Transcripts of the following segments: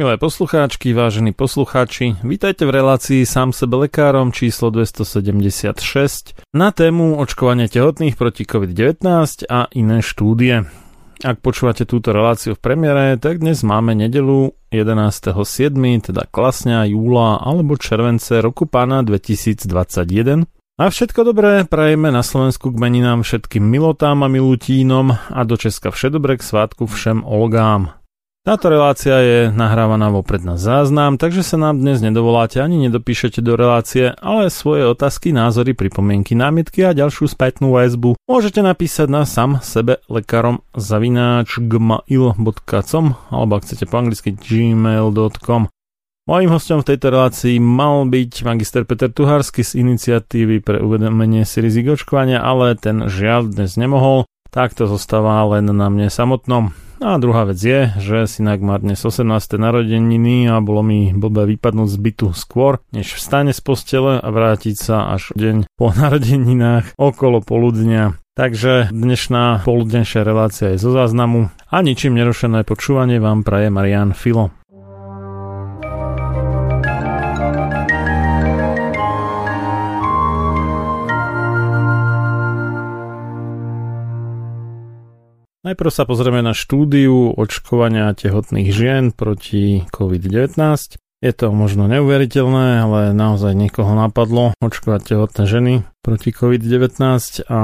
Milé poslucháčky, vážení poslucháči, vítajte v relácii sám sebe lekárom číslo 276 na tému očkovania tehotných proti COVID-19 a iné štúdie. Ak počúvate túto reláciu v premiére, tak dnes máme nedelu 11.7., teda klasňa, júla alebo července roku pána 2021. A všetko dobré prajeme na Slovensku k meninám všetkým milotám a milútínom a do Česka všetobre k svátku všem Olgám. Táto relácia je nahrávaná vopred na záznam, takže sa nám dnes nedovoláte ani nedopíšete do relácie, ale svoje otázky, názory, pripomienky, námietky a ďalšiu spätnú väzbu môžete napísať na sam sebe lekárom zavináč gmail.com alebo ak chcete po anglicky gmail.com. Mojím hostom v tejto relácii mal byť magister Peter Tuharsky z iniciatívy pre uvedomenie si rizik očkovania, ale ten žiaľ dnes nemohol, tak to zostáva len na mne samotnom. A druhá vec je, že synak má dnes 18. narodeniny a bolo mi blbé vypadnúť z bytu skôr, než vstane z postele a vrátiť sa až deň po narodeninách okolo poludnia. Takže dnešná poludnejšia relácia je zo záznamu a ničím nerušené počúvanie vám praje Marian Filo. Najprv sa pozrieme na štúdiu očkovania tehotných žien proti COVID-19. Je to možno neuveriteľné, ale naozaj niekoho napadlo očkovať tehotné ženy proti COVID-19 a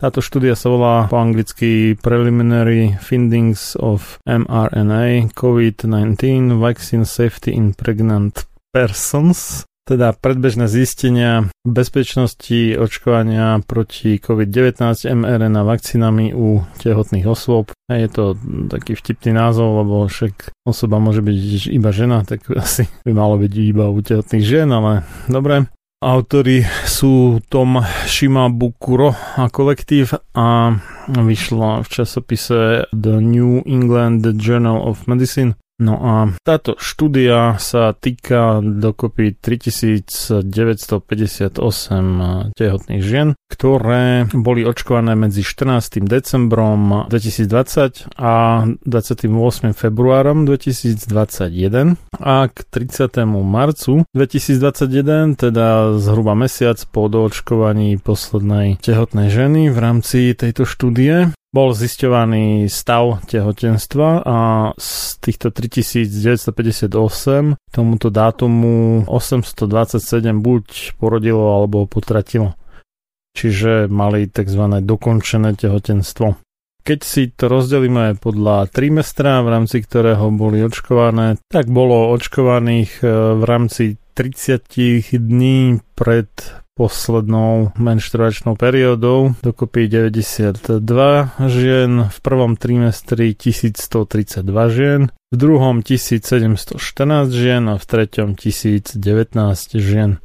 táto štúdia sa volá po anglicky Preliminary Findings of mRNA COVID-19 Vaccine Safety in Pregnant Persons teda predbežné zistenia bezpečnosti očkovania proti COVID-19 mRNA vakcínami u tehotných osôb. Je to taký vtipný názov, lebo však osoba môže byť iba žena, tak asi by malo byť iba u tehotných žien, ale dobre. Autori sú Tom Shimabukuro a kolektív a vyšla v časopise The New England Journal of Medicine No a táto štúdia sa týka dokopy 3958 tehotných žien, ktoré boli očkované medzi 14. decembrom 2020 a 28. februárom 2021 a k 30. marcu 2021, teda zhruba mesiac po doočkovaní poslednej tehotnej ženy v rámci tejto štúdie, bol zisťovaný stav tehotenstva a z týchto 3958 tomuto dátumu 827 buď porodilo alebo potratilo. Čiže mali tzv. dokončené tehotenstvo. Keď si to rozdelíme podľa trimestra, v rámci ktorého boli očkované, tak bolo očkovaných e, v rámci 30 dní pred poslednou menštruačnou periódou, dokopy 92 žien, v prvom trimestri 1132 žien, v druhom 1714 žien a v treťom 1019 žien.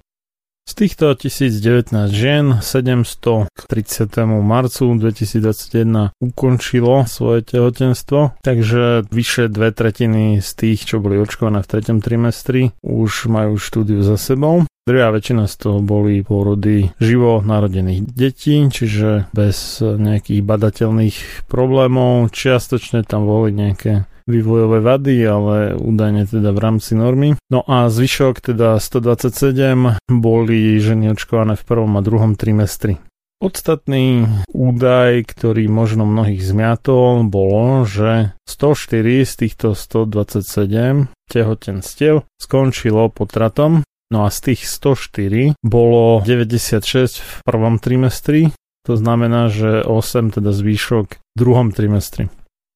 Z týchto 1019 žien 700 k 30. marcu 2021 ukončilo svoje tehotenstvo, takže vyše dve tretiny z tých, čo boli očkované v treťom trimestri, už majú štúdiu za sebou. Druhá väčšina z toho boli pôrody živo narodených detí, čiže bez nejakých badateľných problémov. Čiastočne tam boli nejaké vývojové vady, ale údajne teda v rámci normy. No a zvyšok teda 127 boli ženy očkované v prvom a druhom trimestri. Podstatný údaj, ktorý možno mnohých zmiatol, bolo, že 104 z týchto 127 tehotenstiev skončilo potratom, no a z tých 104 bolo 96 v prvom trimestri, to znamená, že 8 teda zvýšok v druhom trimestri.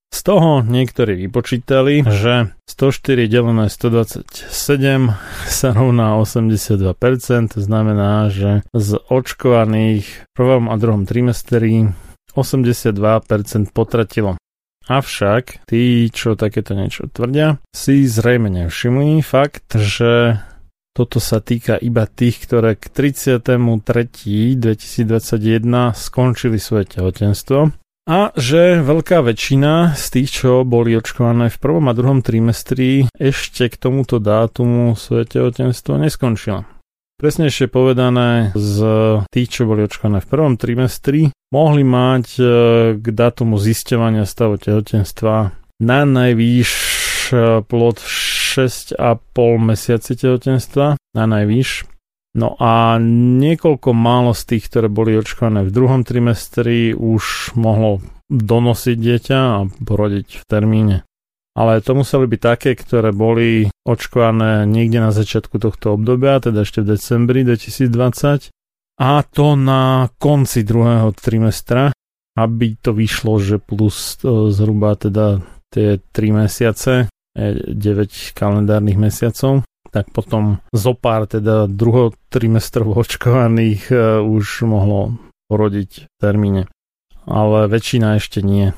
Z toho niektorí vypočítali, že 104 delené 127 sa rovná 82%, to znamená, že z očkovaných v prvom a druhom trimestri 82% potratilo. Avšak tí, čo takéto niečo tvrdia, si zrejme nevšimli fakt, že toto sa týka iba tých, ktoré k 33.2021 skončili svoje tehotenstvo a že veľká väčšina z tých, čo boli očkované v prvom a druhom trimestri, ešte k tomuto dátumu svoje tehotenstvo neskončila. Presnejšie povedané, z tých, čo boli očkované v prvom trimestri, mohli mať e, k dátumu zisťovania stavu tehotenstva na najvýš e, plod 6,5 mesiaci tehotenstva, na najvýš, No a niekoľko málo z tých, ktoré boli očkované v druhom trimestri, už mohlo donosiť dieťa a porodiť v termíne. Ale to museli byť také, ktoré boli očkované niekde na začiatku tohto obdobia, teda ešte v decembri 2020. A to na konci druhého trimestra, aby to vyšlo, že plus e, zhruba teda tie 3 mesiace, 9 e, kalendárnych mesiacov tak potom zo pár teda druho trimestrov očkovaných uh, už mohlo porodiť v termíne. Ale väčšina ešte nie.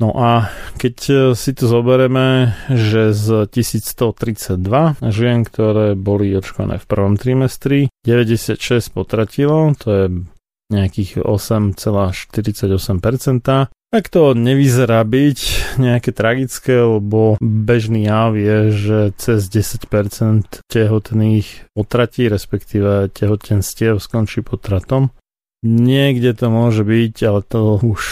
No a keď e, si to zoberieme, že z 1132 žien, ktoré boli očkované v prvom trimestri, 96 potratilo, to je nejakých 8,48%, tak to nevyzerá byť nejaké tragické, lebo bežný jav je, že cez 10% tehotných potratí, respektíve tehotenstiev skončí potratom. Niekde to môže byť, ale to už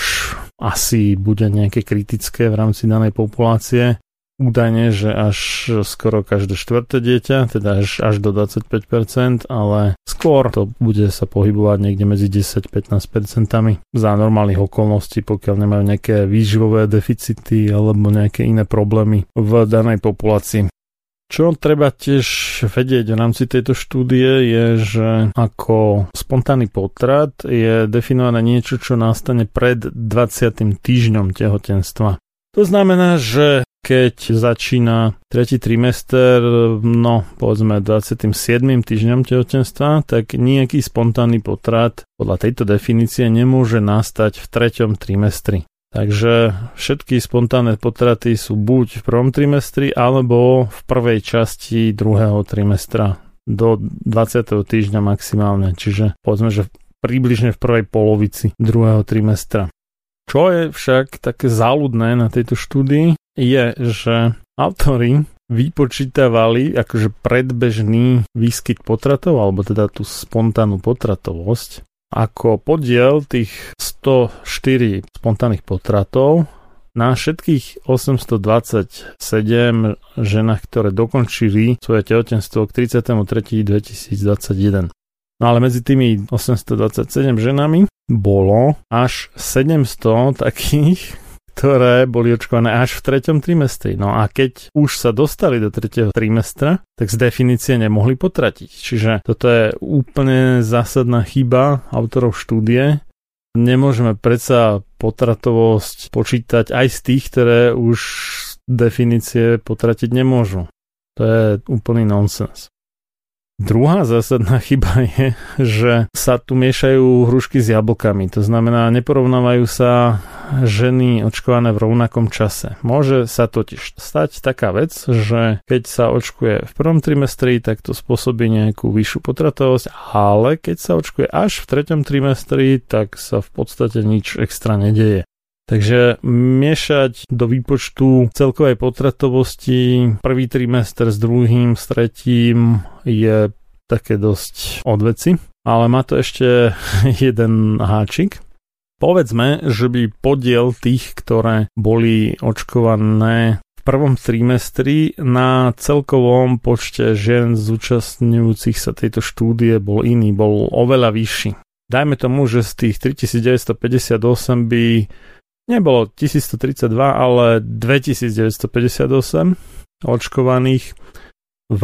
asi bude nejaké kritické v rámci danej populácie údajne, že až skoro každé štvrté dieťa, teda až, až do 25%, ale skôr to bude sa pohybovať niekde medzi 10-15% za normálnych okolností, pokiaľ nemajú nejaké výživové deficity alebo nejaké iné problémy v danej populácii. Čo treba tiež vedieť v rámci tejto štúdie je, že ako spontánny potrat je definované niečo, čo nastane pred 20. týždňom tehotenstva. To znamená, že keď začína tretí trimester, no povedzme 27. týždňom tehotenstva, tak nejaký spontánny potrat podľa tejto definície nemôže nastať v treťom trimestri. Takže všetky spontánne potraty sú buď v prvom trimestri alebo v prvej časti druhého trimestra do 20. týždňa maximálne, čiže povedzme, že približne v prvej polovici druhého trimestra. Čo je však také záľudné na tejto štúdii, je, že Autori vypočítavali akože predbežný výskyt potratov, alebo teda tú spontánnu potratovosť, ako podiel tých 104 spontánnych potratov na všetkých 827 ženách, ktoré dokončili svoje tehotenstvo k 33.2021. No ale medzi tými 827 ženami bolo až 700 takých, ktoré boli očkované až v treťom trimestri. No a keď už sa dostali do tretieho trimestra, tak z definície nemohli potratiť. Čiže toto je úplne zásadná chyba autorov štúdie. Nemôžeme predsa potratovosť počítať aj z tých, ktoré už definície potratiť nemôžu. To je úplný nonsens. Druhá zásadná chyba je, že sa tu miešajú hrušky s jablkami. To znamená, neporovnávajú sa ženy očkované v rovnakom čase. Môže sa totiž stať taká vec, že keď sa očkuje v prvom trimestri, tak to spôsobí nejakú vyššiu potratovosť, ale keď sa očkuje až v treťom trimestri, tak sa v podstate nič extra nedeje. Takže miešať do výpočtu celkovej potratovosti prvý trimester s druhým, s tretím je také dosť odveci. Ale má to ešte jeden háčik. Povedzme, že by podiel tých, ktoré boli očkované v prvom trimestri na celkovom počte žien zúčastňujúcich sa tejto štúdie bol iný, bol oveľa vyšší. Dajme tomu, že z tých 3958 by nebolo 1132, ale 2958 očkovaných v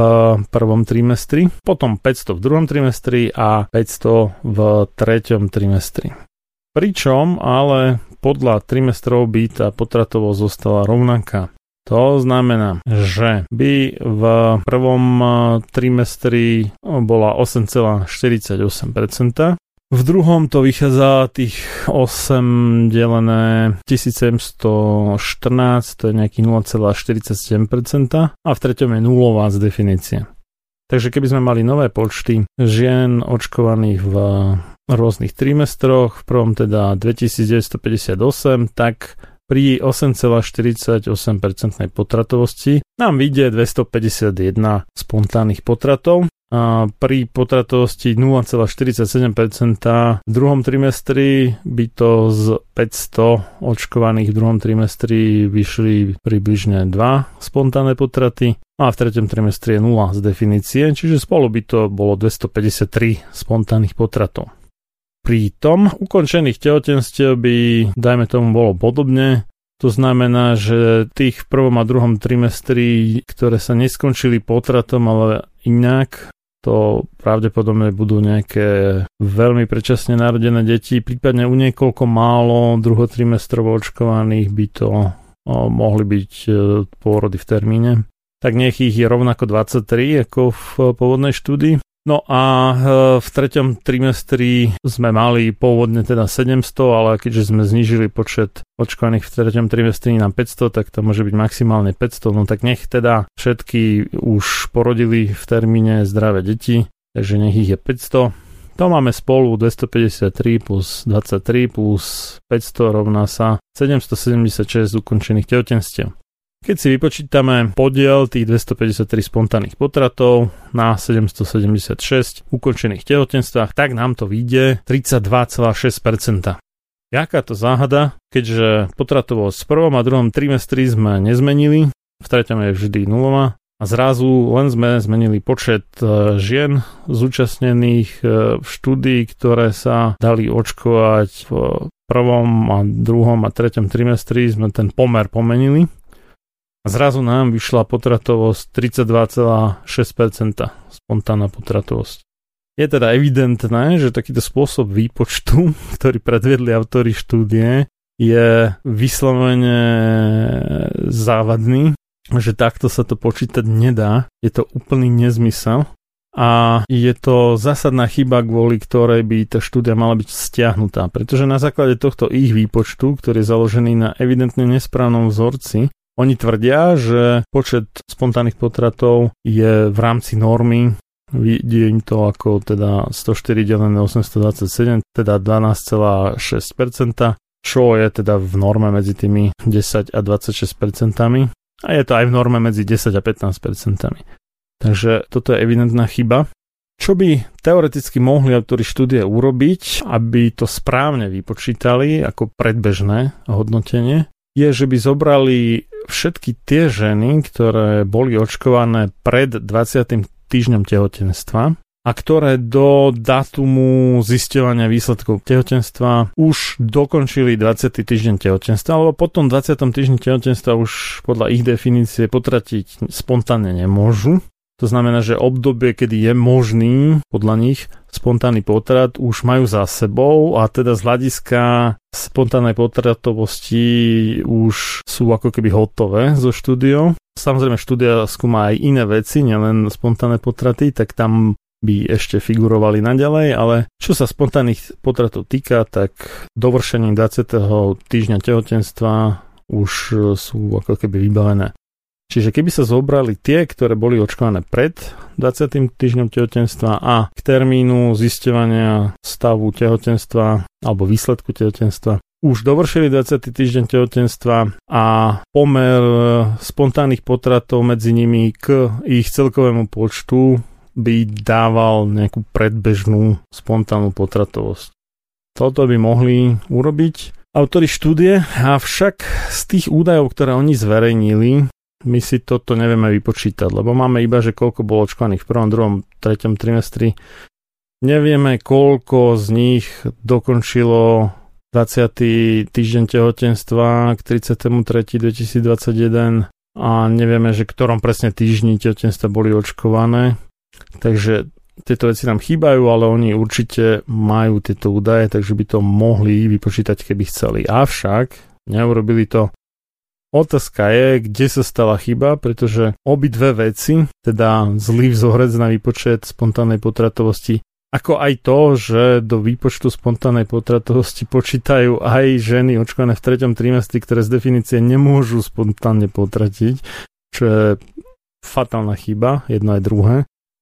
prvom trimestri, potom 500 v druhom trimestri a 500 v treťom trimestri. Pričom ale podľa trimestrov by tá potratovosť zostala rovnaká. To znamená, že by v prvom trimestri bola 8,48%, v druhom to vychádza tých 8 delené 1714, to je nejaký 0,47% a v treťom je nulová z definície. Takže keby sme mali nové počty žien očkovaných v rôznych trimestroch, v prvom teda 2958, tak pri 8,48% potratovosti nám vyjde 251 spontánnych potratov pri potratovosti 0,47% v druhom trimestri by to z 500 očkovaných v druhom trimestri vyšli približne 2 spontánne potraty a v treťom trimestri je 0 z definície, čiže spolu by to bolo 253 spontánnych potratov. Pri tom ukončených tehotenstiev by, dajme tomu, bolo podobne, to znamená, že tých v prvom a druhom trimestri, ktoré sa neskončili potratom, ale inak, to pravdepodobne budú nejaké veľmi predčasne narodené deti, prípadne u niekoľko málo druhotrimestrov očkovaných by to o, mohli byť e, pôrody v termíne. Tak nech ich je rovnako 23 ako v pôvodnej štúdii. No a e, v treťom trimestri sme mali pôvodne teda 700, ale keďže sme znížili počet očkovaných v treťom trimestri na 500, tak to môže byť maximálne 500. No tak nech teda všetky už porodili v termíne zdravé deti, takže nech ich je 500. To máme spolu 253 plus 23 plus 500 rovná sa 776 ukončených tehotenstiev. Keď si vypočítame podiel tých 253 spontánnych potratov na 776 ukončených tehotenstvách, tak nám to vyjde 32,6%. Jaká to záhada, keďže potratovosť v prvom a druhom trimestri sme nezmenili, v treťom je vždy nulová a zrazu len sme zmenili počet e, žien zúčastnených e, v štúdii, ktoré sa dali očkovať v prvom a druhom a treťom trimestri, sme ten pomer pomenili zrazu nám vyšla potratovosť 32,6%, spontánna potratovosť. Je teda evidentné, že takýto spôsob výpočtu, ktorý predviedli autory štúdie, je vyslovene závadný, že takto sa to počítať nedá. Je to úplný nezmysel a je to zásadná chyba, kvôli ktorej by tá štúdia mala byť stiahnutá, pretože na základe tohto ich výpočtu, ktorý je založený na evidentne nesprávnom vzorci, oni tvrdia, že počet spontánnych potratov je v rámci normy Vidie to ako teda 104 delené 827, teda 12,6%, čo je teda v norme medzi tými 10 a 26%. A je to aj v norme medzi 10 a 15 percentami. Takže toto je evidentná chyba. Čo by teoreticky mohli autori štúdie urobiť, aby to správne vypočítali ako predbežné hodnotenie, je, že by zobrali všetky tie ženy, ktoré boli očkované pred 20. týždňom tehotenstva a ktoré do datumu zisťovania výsledkov tehotenstva už dokončili 20. týždeň tehotenstva, alebo potom 20. týždni tehotenstva už podľa ich definície potratiť spontánne nemôžu. To znamená, že obdobie, kedy je možný podľa nich spontánny potrat, už majú za sebou a teda z hľadiska spontánnej potratovosti už sú ako keby hotové zo štúdiou. Samozrejme štúdia skúma aj iné veci, nielen spontánne potraty, tak tam by ešte figurovali naďalej, ale čo sa spontánnych potratov týka, tak dovršením 20. týždňa tehotenstva už sú ako keby vybavené. Čiže keby sa zobrali tie, ktoré boli očkované pred 20. týždňom tehotenstva a k termínu zisťovania stavu tehotenstva alebo výsledku tehotenstva už dovršili 20. týždeň tehotenstva a pomer spontánnych potratov medzi nimi k ich celkovému počtu by dával nejakú predbežnú spontánnu potratovosť. Toto by mohli urobiť autori štúdie, avšak z tých údajov, ktoré oni zverejnili, my si toto nevieme vypočítať, lebo máme iba, že koľko bolo očkovaných v prvom, druhom, treťom trimestri. Nevieme, koľko z nich dokončilo 20. týždeň tehotenstva k 33.2021 a nevieme, že ktorom presne týždni tehotenstva boli očkované. Takže tieto veci nám chýbajú, ale oni určite majú tieto údaje, takže by to mohli vypočítať, keby chceli. Avšak neurobili to. Otázka je, kde sa stala chyba, pretože obidve veci, teda zlý vzorec na výpočet spontánnej potratovosti, ako aj to, že do výpočtu spontánnej potratovosti počítajú aj ženy očkované v treťom trimestri, ktoré z definície nemôžu spontánne potratiť, čo je fatálna chyba, jedno aj druhé.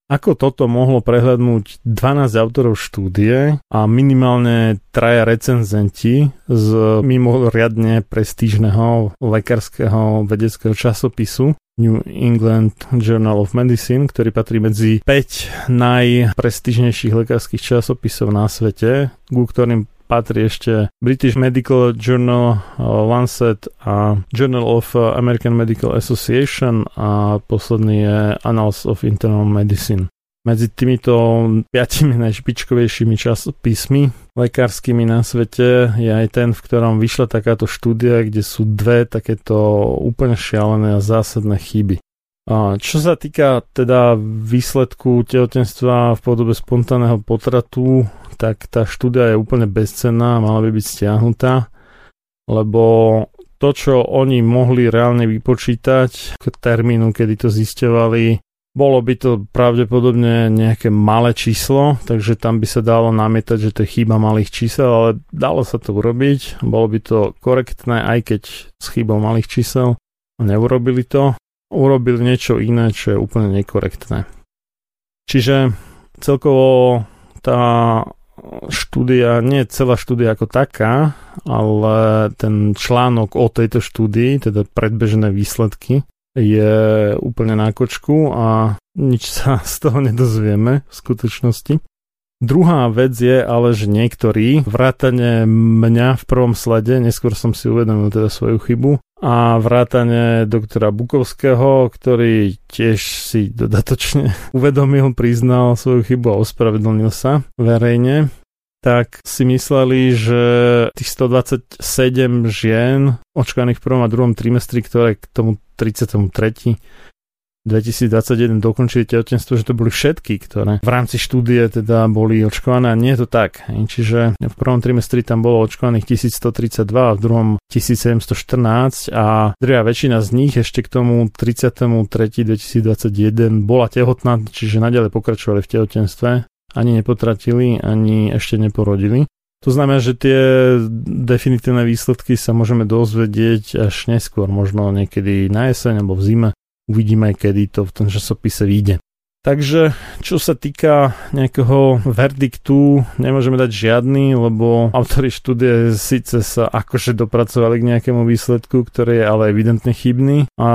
Ako toto mohlo prehľadnúť 12 autorov štúdie a minimálne traja recenzenti z mimoriadne prestížneho lekárskeho vedeckého časopisu New England Journal of Medicine, ktorý patrí medzi 5 najprestížnejších lekárskych časopisov na svete, ku ktorým patrí ešte British Medical Journal, uh, Lancet a Journal of uh, American Medical Association a posledný je Annals of Internal Medicine. Medzi týmito piatimi najšpičkovejšími časopismi lekárskymi na svete je aj ten, v ktorom vyšla takáto štúdia, kde sú dve takéto úplne šialené a zásadné chyby. Čo sa týka teda výsledku tehotenstva v podobe spontánneho potratu, tak tá štúdia je úplne bezcenná, mala by byť stiahnutá, lebo to, čo oni mohli reálne vypočítať k termínu, kedy to zisťovali, bolo by to pravdepodobne nejaké malé číslo, takže tam by sa dalo namietať, že to je chyba malých čísel, ale dalo sa to urobiť, bolo by to korektné, aj keď s chybou malých čísel. Neurobili to, urobili niečo iné, čo je úplne nekorektné. Čiže celkovo tá štúdia, nie celá štúdia ako taká, ale ten článok o tejto štúdii, teda predbežné výsledky, je úplne na kočku a nič sa z toho nedozvieme v skutočnosti. Druhá vec je ale, že niektorí, vrátane mňa v prvom slede, neskôr som si uvedomil teda svoju chybu, a vrátane doktora Bukovského, ktorý tiež si dodatočne uvedomil, priznal svoju chybu a ospravedlnil sa verejne, tak si mysleli, že tých 127 žien očkaných v prvom a druhom trimestri, ktoré k tomu 33. 2021 dokončili tehotenstvo, že to boli všetky, ktoré v rámci štúdie teda boli očkované a nie je to tak. Čiže v prvom trimestri tam bolo očkovaných 1132 a v druhom 1714 a druhá väčšina z nich ešte k tomu 33.2021 bola tehotná, čiže naďalej pokračovali v tehotenstve, ani nepotratili, ani ešte neporodili. To znamená, že tie definitívne výsledky sa môžeme dozvedieť až neskôr, možno niekedy na jeseň alebo v zime Uvidíme, kedy to v tom časopise vyjde. Takže čo sa týka nejakého verdiktu, nemôžeme dať žiadny, lebo autori štúdie síce sa akože dopracovali k nejakému výsledku, ktorý je ale evidentne chybný a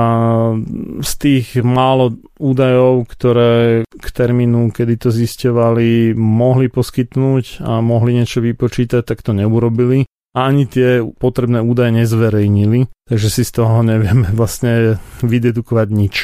z tých málo údajov, ktoré k termínu, kedy to zisťovali, mohli poskytnúť a mohli niečo vypočítať, tak to neurobili a ani tie potrebné údaje nezverejnili, takže si z toho nevieme vlastne vydedukovať nič.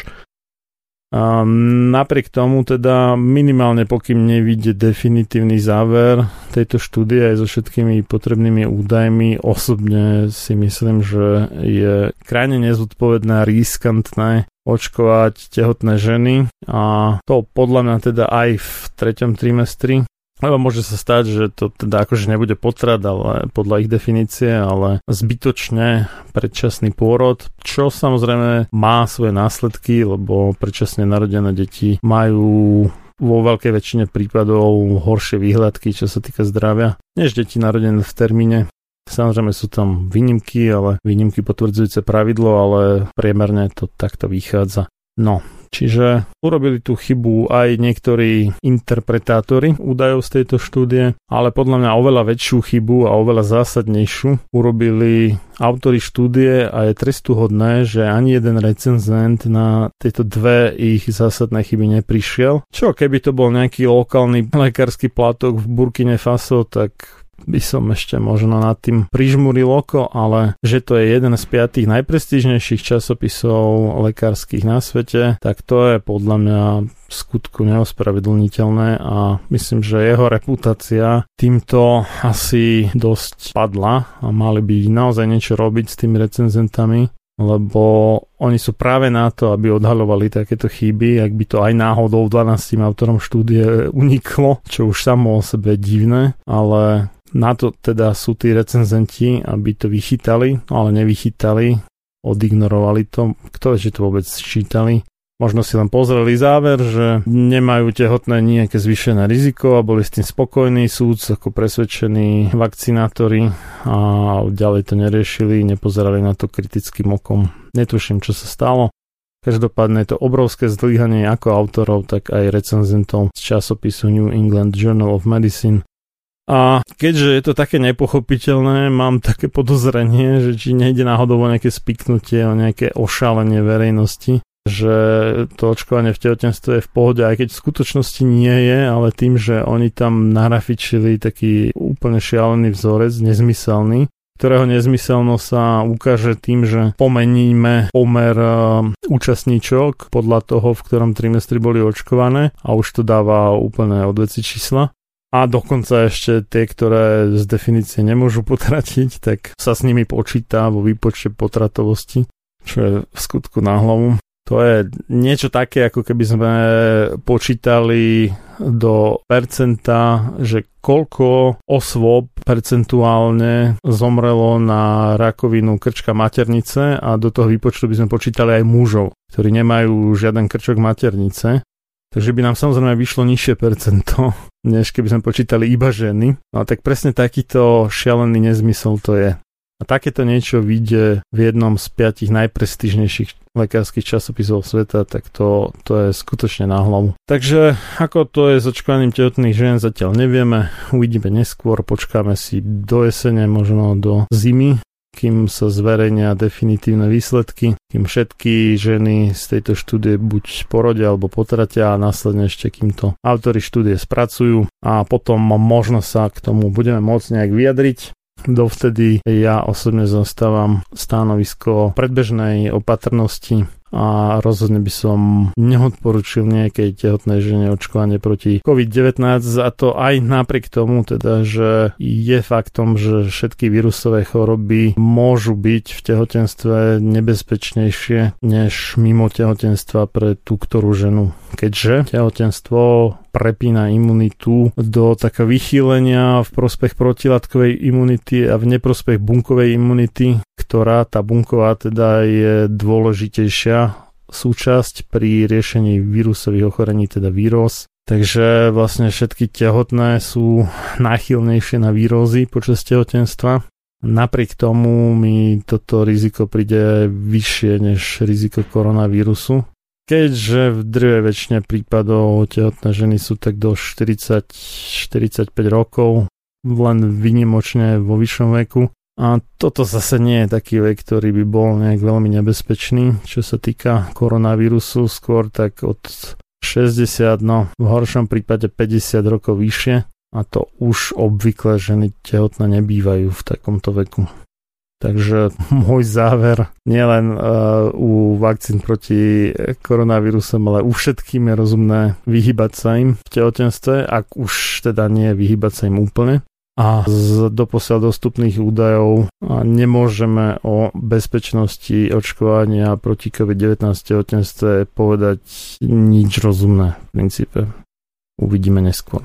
A napriek tomu teda minimálne pokým nevidie definitívny záver tejto štúdie aj so všetkými potrebnými údajmi, osobne si myslím, že je krajne nezodpovedné a riskantné očkovať tehotné ženy a to podľa mňa teda aj v treťom trimestri lebo môže sa stať, že to teda akože nebude potrat, ale podľa ich definície, ale zbytočne predčasný pôrod, čo samozrejme má svoje následky, lebo predčasne narodené deti majú vo veľkej väčšine prípadov horšie výhľadky, čo sa týka zdravia, než deti narodené v termíne. Samozrejme sú tam výnimky, ale výnimky potvrdzujúce pravidlo, ale priemerne to takto vychádza. No, Čiže urobili tú chybu aj niektorí interpretátori údajov z tejto štúdie, ale podľa mňa oveľa väčšiu chybu a oveľa zásadnejšiu urobili autory štúdie a je trestuhodné, že ani jeden recenzent na tieto dve ich zásadné chyby neprišiel. Čo keby to bol nejaký lokálny lekársky platok v Burkine Faso, tak by som ešte možno nad tým prižmuril oko, ale že to je jeden z piatých najprestížnejších časopisov lekárskych na svete, tak to je podľa mňa skutku neospravedlniteľné a myslím, že jeho reputácia týmto asi dosť padla a mali by naozaj niečo robiť s tými recenzentami, lebo oni sú práve na to, aby odhalovali takéto chyby, ak by to aj náhodou 12 autorom štúdie uniklo, čo už samo o sebe je divné, ale na to teda sú tí recenzenti, aby to vychytali, ale nevychytali, odignorovali to. Kto že to vôbec čítali? Možno si len pozreli záver, že nemajú tehotné nejaké zvýšené riziko a boli s tým spokojní, súd ako presvedčení vakcinátori a ďalej to neriešili, nepozerali na to kritickým okom. Netuším, čo sa stalo. Každopádne je to obrovské zdvíhanie ako autorov, tak aj recenzentov z časopisu New England Journal of Medicine, a keďže je to také nepochopiteľné, mám také podozrenie, že či nejde náhodou o nejaké spiknutie, o nejaké ošálenie verejnosti, že to očkovanie v tehotenstve je v pohode, aj keď v skutočnosti nie je, ale tým, že oni tam narafičili taký úplne šialený vzorec, nezmyselný, ktorého nezmyselnosť sa ukáže tým, že pomeníme pomer e, účastníčok podľa toho, v ktorom trimestri boli očkované a už to dáva úplne odveci čísla a dokonca ešte tie, ktoré z definície nemôžu potratiť, tak sa s nimi počíta vo výpočte potratovosti, čo je v skutku na hlavu. To je niečo také, ako keby sme počítali do percenta, že koľko osôb percentuálne zomrelo na rakovinu krčka maternice a do toho výpočtu by sme počítali aj mužov, ktorí nemajú žiaden krčok maternice Takže by nám samozrejme vyšlo nižšie percento, než keby sme počítali iba ženy. No tak presne takýto šialený nezmysel to je. A takéto niečo vyjde v jednom z piatich najprestížnejších lekárskych časopisov sveta, tak to, to je skutočne na hlavu. Takže ako to je s očkovaním tehotných žien zatiaľ nevieme, uvidíme neskôr, počkáme si do jesene, možno do zimy, kým sa zverejnia definitívne výsledky, kým všetky ženy z tejto štúdie buď porodia alebo potratia a následne ešte kým to autory štúdie spracujú a potom možno sa k tomu budeme môcť nejak vyjadriť. Dovtedy ja osobne zastávam stanovisko predbežnej opatrnosti a rozhodne by som neodporučil nejakej tehotnej žene očkovanie proti COVID-19 a to aj napriek tomu teda, že je faktom, že všetky vírusové choroby môžu byť v tehotenstve nebezpečnejšie než mimo tehotenstva pre tú ktorú ženu. Keďže tehotenstvo prepína imunitu do takého vychýlenia v prospech protilátkovej imunity a v neprospech bunkovej imunity, ktorá tá bunková teda je dôležitejšia súčasť pri riešení vírusových ochorení, teda vírus. Takže vlastne všetky tehotné sú náchylnejšie na vírózy počas tehotenstva. Napriek tomu mi toto riziko príde vyššie než riziko koronavírusu. keďže v drve väčšine prípadov tehotné ženy sú tak do 40-45 rokov, len vynimočne vo vyššom veku. A toto zase nie je taký vek, ktorý by bol nejak veľmi nebezpečný, čo sa týka koronavírusu, skôr tak od 60, no v horšom prípade 50 rokov vyššie a to už obvykle ženy tehotné nebývajú v takomto veku. Takže môj záver nielen uh, u vakcín proti koronavírusom, ale u všetkým je rozumné vyhybať sa im v tehotenstve, ak už teda nie vyhybať sa im úplne. A z doposiaľ dostupných údajov nemôžeme o bezpečnosti očkovania proti COVID-19 tehotenstve povedať nič rozumné v princípe. Uvidíme neskôr.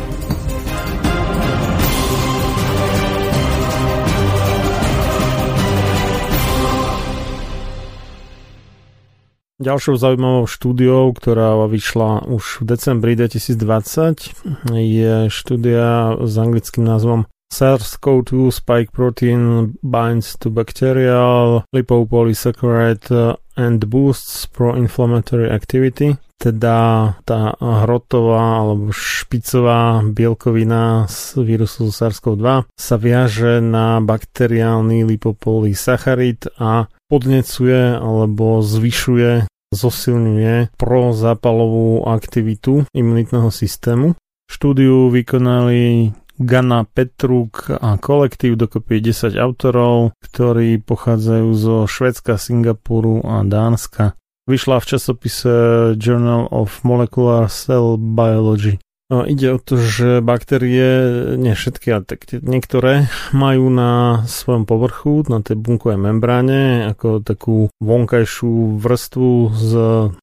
Ďalšou zaujímavou štúdiou, ktorá vyšla už v decembri 2020, je štúdia s anglickým názvom SARS-CoV-2 spike protein binds to bacterial lipopolysaccharide and boosts pro-inflammatory activity. Teda tá hrotová alebo špicová bielkovina z vírusu SARS-CoV-2 sa viaže na bakteriálny lipopolysacharid a podnecuje alebo zvyšuje zosilňuje prozápalovú aktivitu imunitného systému. Štúdiu vykonali Gana Petruk a kolektív dokopy 10 autorov, ktorí pochádzajú zo Švedska, Singapuru a Dánska. Vyšla v časopise Journal of Molecular Cell Biology. No, ide o to, že baktérie, nie všetky, ale tak niektoré majú na svojom povrchu, na tej bunkovej membráne, ako takú vonkajšiu vrstvu z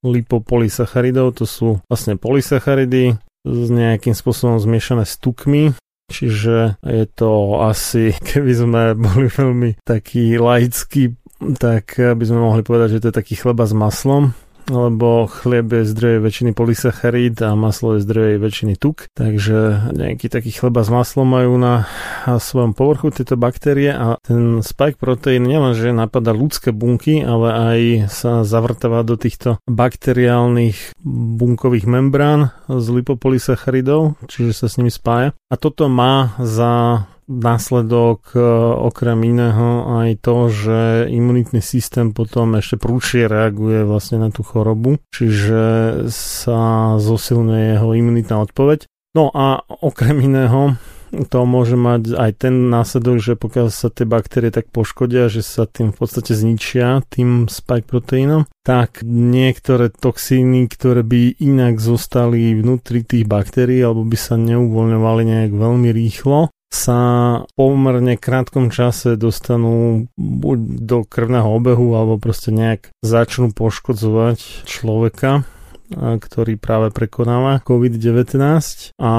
lipopolysacharidov, to sú vlastne polysacharidy, nejakým spôsobom zmiešané s tukmi, čiže je to asi, keby sme boli veľmi takí laickí, tak by sme mohli povedať, že to je taký chleba s maslom, lebo chlieb je zdroj väčšiny polysacharíd a maslo je zdroj väčšiny tuk, takže nejaký taký chleba s maslom majú na svojom povrchu tieto baktérie a ten spike proteín nielenže napadá ľudské bunky, ale aj sa zavrtáva do týchto bakteriálnych bunkových membrán z lipopolysacharidov, čiže sa s nimi spája. A toto má za následok e, okrem iného aj to, že imunitný systém potom ešte prúčie reaguje vlastne na tú chorobu, čiže sa zosilňuje jeho imunitná odpoveď. No a okrem iného to môže mať aj ten následok, že pokiaľ sa tie baktérie tak poškodia, že sa tým v podstate zničia tým spike proteínom, tak niektoré toxíny, ktoré by inak zostali vnútri tých baktérií alebo by sa neuvoľňovali nejak veľmi rýchlo, sa pomerne krátkom čase dostanú buď do krvného obehu alebo proste nejak začnú poškodzovať človeka ktorý práve prekonáva COVID-19 a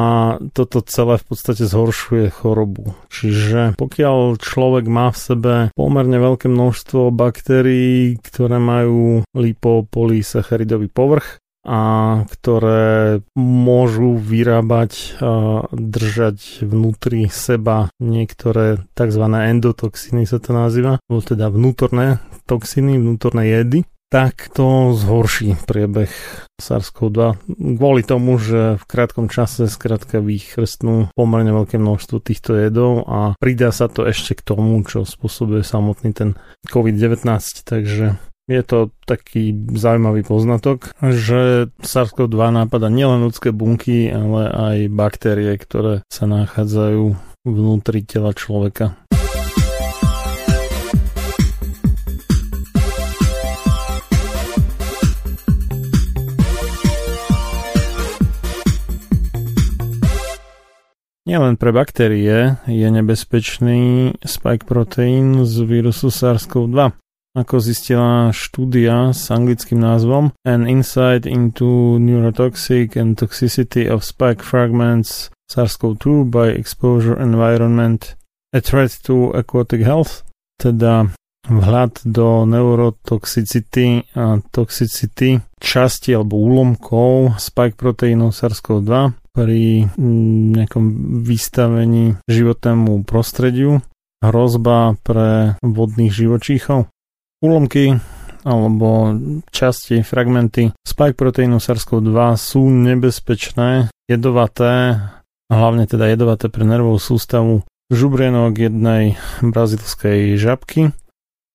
toto celé v podstate zhoršuje chorobu. Čiže pokiaľ človek má v sebe pomerne veľké množstvo baktérií, ktoré majú lipopolysacharidový povrch, a ktoré môžu vyrábať a držať vnútri seba niektoré tzv. endotoxiny sa to nazýva, alebo teda vnútorné toxiny, vnútorné jedy, tak to zhorší priebeh SARS-CoV-2 kvôli tomu, že v krátkom čase skrátka vychrstnú pomerne veľké množstvo týchto jedov a pridá sa to ešte k tomu, čo spôsobuje samotný ten COVID-19, takže je to taký zaujímavý poznatok, že SARS-CoV-2 nápada nielen ľudské bunky, ale aj baktérie, ktoré sa nachádzajú vnútri tela človeka. Nielen pre baktérie je nebezpečný spike proteín z vírusu SARS-CoV-2 ako zistila štúdia s anglickým názvom An Insight into Neurotoxic and Toxicity of Spike Fragments SARS-CoV-2 by Exposure Environment A Threat to Aquatic Health, teda vhľad do neurotoxicity a toxicity časti alebo úlomkov spike proteínov SARS-CoV-2 pri mm, nejakom vystavení životnému prostrediu hrozba pre vodných živočíchov. Úlomky alebo časti, fragmenty spike proteínu SARS-CoV-2 sú nebezpečné, jedovaté, hlavne teda jedovaté pre nervovú sústavu žubrienok jednej brazilskej žabky.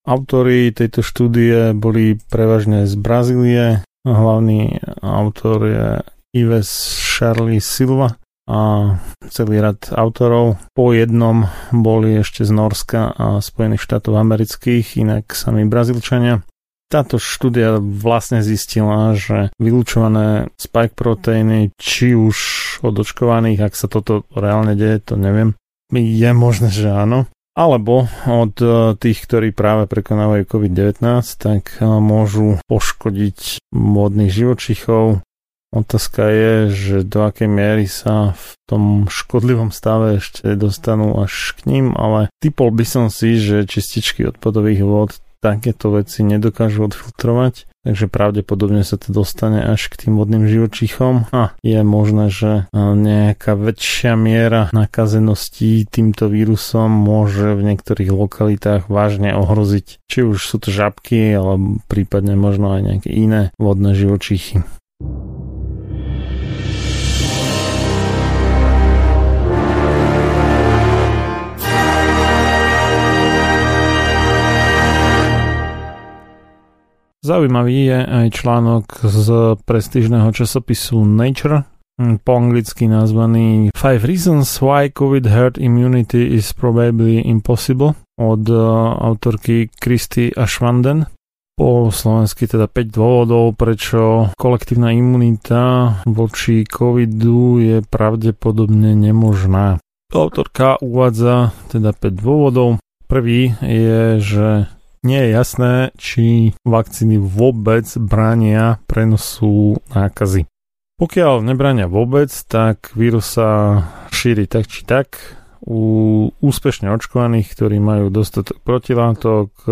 Autori tejto štúdie boli prevažne z Brazílie. Hlavný autor je Ives Charlie Silva a celý rad autorov. Po jednom boli ešte z Norska a Spojených štátov amerických, inak sami Brazílčania. Táto štúdia vlastne zistila, že vylúčované spike proteíny, či už od očkovaných, ak sa toto reálne deje, to neviem, je možné, že áno, alebo od e, tých, ktorí práve prekonávajú COVID-19, tak e, môžu poškodiť modných živočichov, Otázka je, že do akej miery sa v tom škodlivom stave ešte dostanú až k ním, ale typol by som si, že čističky odpadových vod takéto veci nedokážu odfiltrovať, takže pravdepodobne sa to dostane až k tým vodným živočíchom a je možné, že nejaká väčšia miera nakazenosti týmto vírusom môže v niektorých lokalitách vážne ohroziť, či už sú to žabky, alebo prípadne možno aj nejaké iné vodné živočíchy. Zaujímavý je aj článok z prestížneho časopisu Nature, po anglicky nazvaný Five Reasons Why COVID Herd Immunity is Probably Impossible od e, autorky Kristy Ashwanden. Po slovensky teda 5 dôvodov, prečo kolektívna imunita voči covidu je pravdepodobne nemožná. Autorka uvádza teda 5 dôvodov. Prvý je, že nie je jasné, či vakcíny vôbec bránia prenosu nákazy. Pokiaľ nebrania vôbec, tak vírus sa šíri tak či tak. U úspešne očkovaných, ktorí majú dostatok protilátok, e,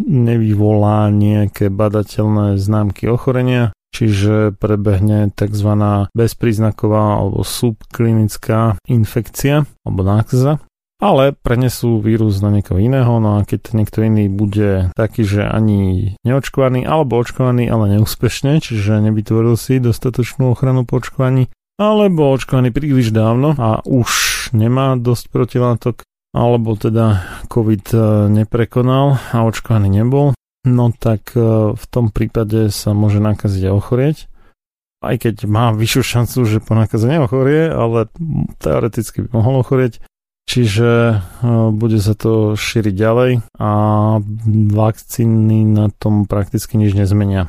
nevyvolá nejaké badateľné známky ochorenia, čiže prebehne tzv. bezpríznaková alebo subklinická infekcia alebo nákaza ale prenesú vírus na niekoho iného, no a keď niekto iný bude taký, že ani neočkovaný, alebo očkovaný, ale neúspešne, čiže nevytvoril si dostatočnú ochranu po očkovaní, alebo očkovaný príliš dávno a už nemá dosť protilátok, alebo teda COVID e, neprekonal a očkovaný nebol, no tak e, v tom prípade sa môže nakaziť a ochorieť. Aj keď má vyššiu šancu, že po nákaze neochorie, ale teoreticky by mohol ochorieť, Čiže e, bude sa to šíriť ďalej a vakcíny na tom prakticky nič nezmenia.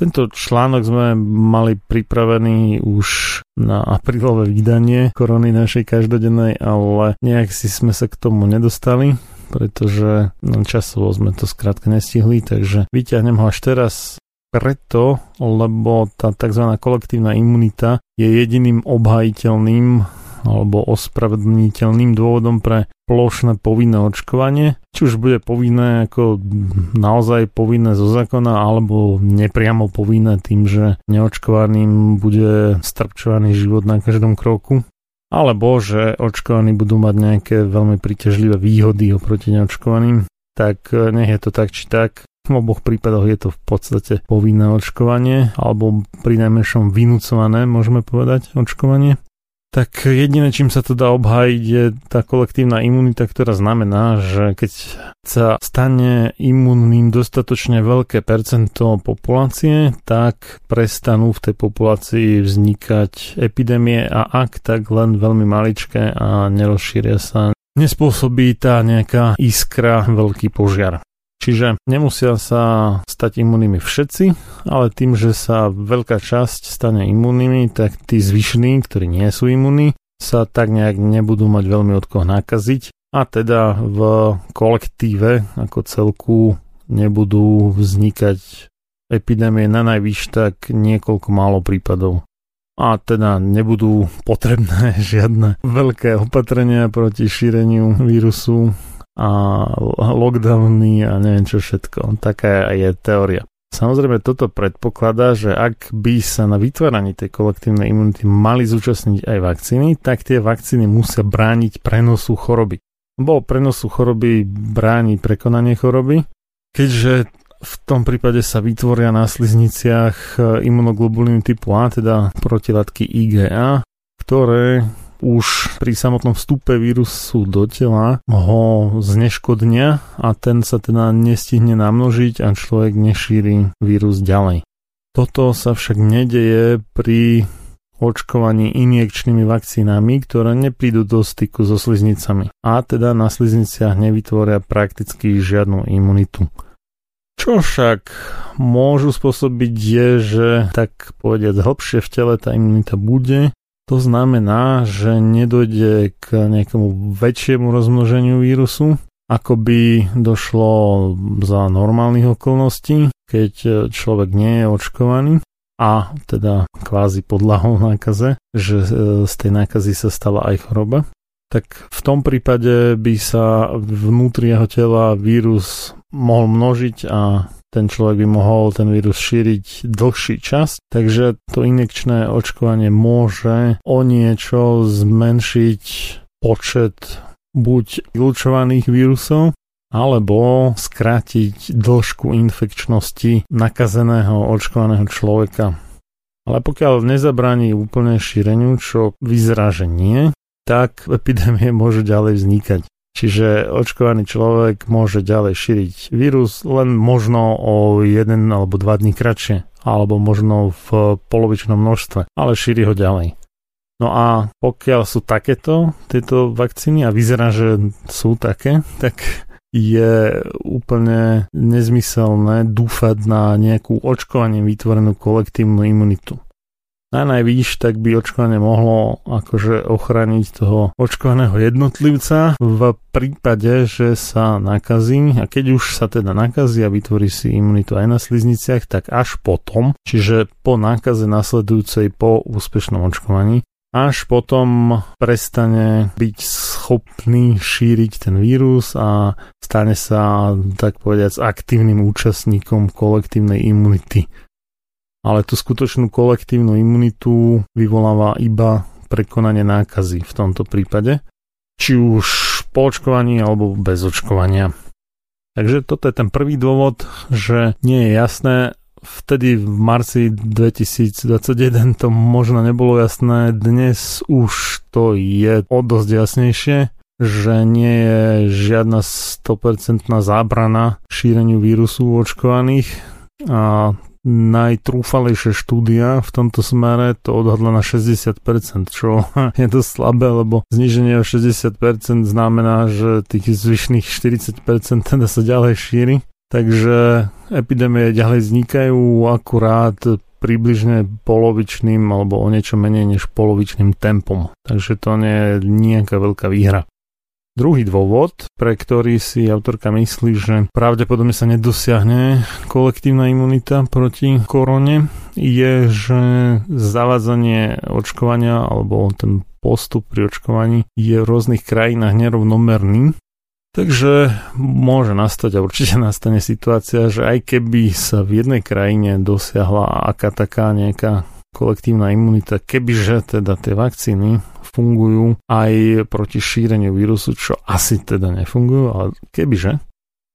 Tento článok sme mali pripravený už na aprílové vydanie korony našej každodennej, ale nejak si sme sa k tomu nedostali, pretože časovo sme to skrátka nestihli, takže vyťahnem ho až teraz preto, lebo tá tzv. kolektívna imunita je jediným obhajiteľným alebo ospravedlniteľným dôvodom pre plošné povinné očkovanie, či už bude povinné ako naozaj povinné zo zákona, alebo nepriamo povinné tým, že neočkovaným bude strpčovaný život na každom kroku, alebo že očkovaní budú mať nejaké veľmi príťažlivé výhody oproti neočkovaným, tak nech je to tak či tak. V oboch prípadoch je to v podstate povinné očkovanie, alebo pri najmenšom vynúcované, môžeme povedať, očkovanie tak jediné, čím sa to dá obhájiť, je tá kolektívna imunita, ktorá znamená, že keď sa stane imunným dostatočne veľké percento populácie, tak prestanú v tej populácii vznikať epidémie a ak tak len veľmi maličké a nerozšíria sa, nespôsobí tá nejaká iskra veľký požiar. Čiže nemusia sa stať imunnými všetci, ale tým, že sa veľká časť stane imunnými, tak tí zvyšní, ktorí nie sú imunní, sa tak nejak nebudú mať veľmi od koho nakaziť a teda v kolektíve ako celku nebudú vznikať epidémie na najvyš tak niekoľko málo prípadov. A teda nebudú potrebné žiadne veľké opatrenia proti šíreniu vírusu a lockdowny a neviem čo všetko. Taká je teória. Samozrejme toto predpokladá, že ak by sa na vytváraní tej kolektívnej imunity mali zúčastniť aj vakcíny, tak tie vakcíny musia brániť prenosu choroby. Bo prenosu choroby bráni prekonanie choroby, keďže v tom prípade sa vytvoria na slizniciach imunoglobuliny typu A, teda protilátky IgA, ktoré už pri samotnom vstupe vírusu do tela ho zneškodnia a ten sa teda nestihne namnožiť a človek nešíri vírus ďalej. Toto sa však nedeje pri očkovaní injekčnými vakcínami, ktoré neprídu do styku so sliznicami a teda na slizniciach nevytvoria prakticky žiadnu imunitu. Čo však môžu spôsobiť je, že tak povediať hĺbšie v tele tá imunita bude to znamená, že nedojde k nejakému väčšiemu rozmnoženiu vírusu, ako by došlo za normálnych okolností, keď človek nie je očkovaný a teda kvázi podľahol nákaze, že e, z tej nákazy sa stala aj choroba, tak v tom prípade by sa vnútri jeho tela vírus mohol množiť a ten človek by mohol ten vírus šíriť dlhší čas, takže to injekčné očkovanie môže o niečo zmenšiť počet buď vylučovaných vírusov, alebo skrátiť dĺžku infekčnosti nakazeného očkovaného človeka. Ale pokiaľ nezabráni úplne šíreniu, čo vyzerá, že nie, tak epidémie môžu ďalej vznikať. Čiže očkovaný človek môže ďalej šíriť vírus len možno o jeden alebo dva dní kratšie, alebo možno v polovičnom množstve, ale šíri ho ďalej. No a pokiaľ sú takéto tieto vakcíny a vyzerá, že sú také, tak je úplne nezmyselné dúfať na nejakú očkovaním vytvorenú kolektívnu imunitu. Na najvýš, tak by očkovanie mohlo akože ochrániť toho očkovaného jednotlivca v prípade, že sa nakazí. A keď už sa teda nakazí a vytvorí si imunitu aj na slizniciach, tak až potom, čiže po nákaze nasledujúcej po úspešnom očkovaní, až potom prestane byť schopný šíriť ten vírus a stane sa, tak povedať, aktívnym účastníkom kolektívnej imunity ale tú skutočnú kolektívnu imunitu vyvoláva iba prekonanie nákazy v tomto prípade, či už po očkovaní alebo bez očkovania. Takže toto je ten prvý dôvod, že nie je jasné, vtedy v marci 2021 to možno nebolo jasné, dnes už to je o dosť jasnejšie, že nie je žiadna 100% zábrana šíreniu vírusu u očkovaných. A najtrúfalejšie štúdia v tomto smere to odhadla na 60%, čo je dosť slabé, lebo zniženie o 60% znamená, že tých zvyšných 40% teda sa ďalej šíri. Takže epidémie ďalej vznikajú akurát približne polovičným alebo o niečo menej než polovičným tempom. Takže to nie je nejaká veľká výhra. Druhý dôvod, pre ktorý si autorka myslí, že pravdepodobne sa nedosiahne kolektívna imunita proti korone, je, že zavádzanie očkovania alebo ten postup pri očkovaní je v rôznych krajinách nerovnomerný. Takže môže nastať a určite nastane situácia, že aj keby sa v jednej krajine dosiahla aká taká nejaká kolektívna imunita, kebyže teda tie vakcíny fungujú aj proti šíreniu vírusu, čo asi teda nefungujú, ale kebyže,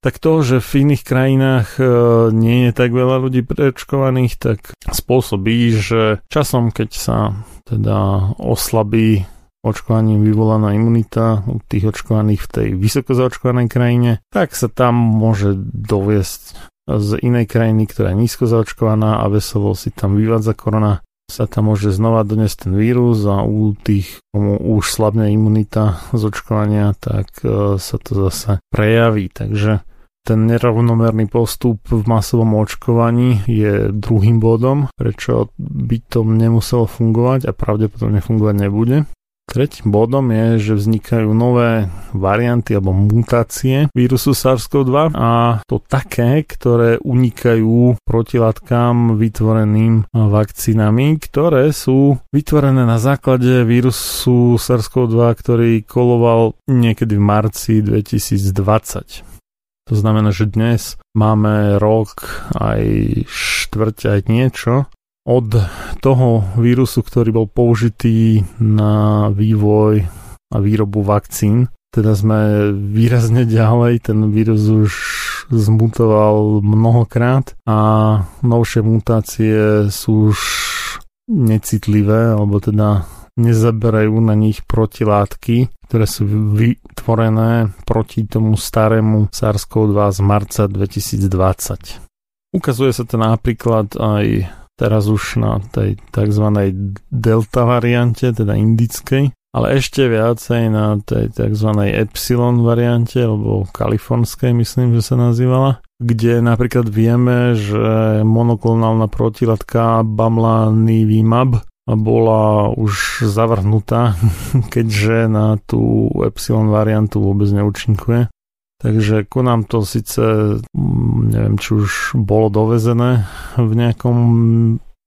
tak to, že v iných krajinách e, nie je tak veľa ľudí preočkovaných, tak spôsobí, že časom, keď sa teda oslabí očkovaním vyvolaná imunita u tých očkovaných v tej vysoko zaočkovanej krajine, tak sa tam môže doviesť z inej krajiny, ktorá je nízko zaočkovaná a veselo si tam vyvádza korona sa tam môže znova doniesť ten vírus a u tých, komu už slabne imunita z očkovania, tak e, sa to zase prejaví. Takže ten nerovnomerný postup v masovom očkovaní je druhým bodom, prečo by to nemuselo fungovať a pravdepodobne fungovať nebude. Tretím bodom je, že vznikajú nové varianty alebo mutácie vírusu SARS-CoV-2 a to také, ktoré unikajú protilátkám vytvoreným vakcínami, ktoré sú vytvorené na základe vírusu SARS-CoV-2, ktorý koloval niekedy v marci 2020. To znamená, že dnes máme rok aj štvrť aj niečo od toho vírusu, ktorý bol použitý na vývoj a výrobu vakcín. Teda sme výrazne ďalej, ten vírus už zmutoval mnohokrát a novšie mutácie sú už necitlivé, alebo teda nezaberajú na nich protilátky, ktoré sú vytvorené proti tomu starému SARS-CoV-2 z marca 2020. Ukazuje sa to napríklad aj teraz už na tej tzv. delta variante, teda indickej, ale ešte viacej na tej tzv. epsilon variante, alebo kalifornskej myslím, že sa nazývala, kde napríklad vieme, že monoklonálna protilátka Bamlanivimab bola už zavrhnutá, keďže na tú epsilon variantu vôbec neúčinkuje. Takže ku nám to síce, mm, neviem, či už bolo dovezené v nejakom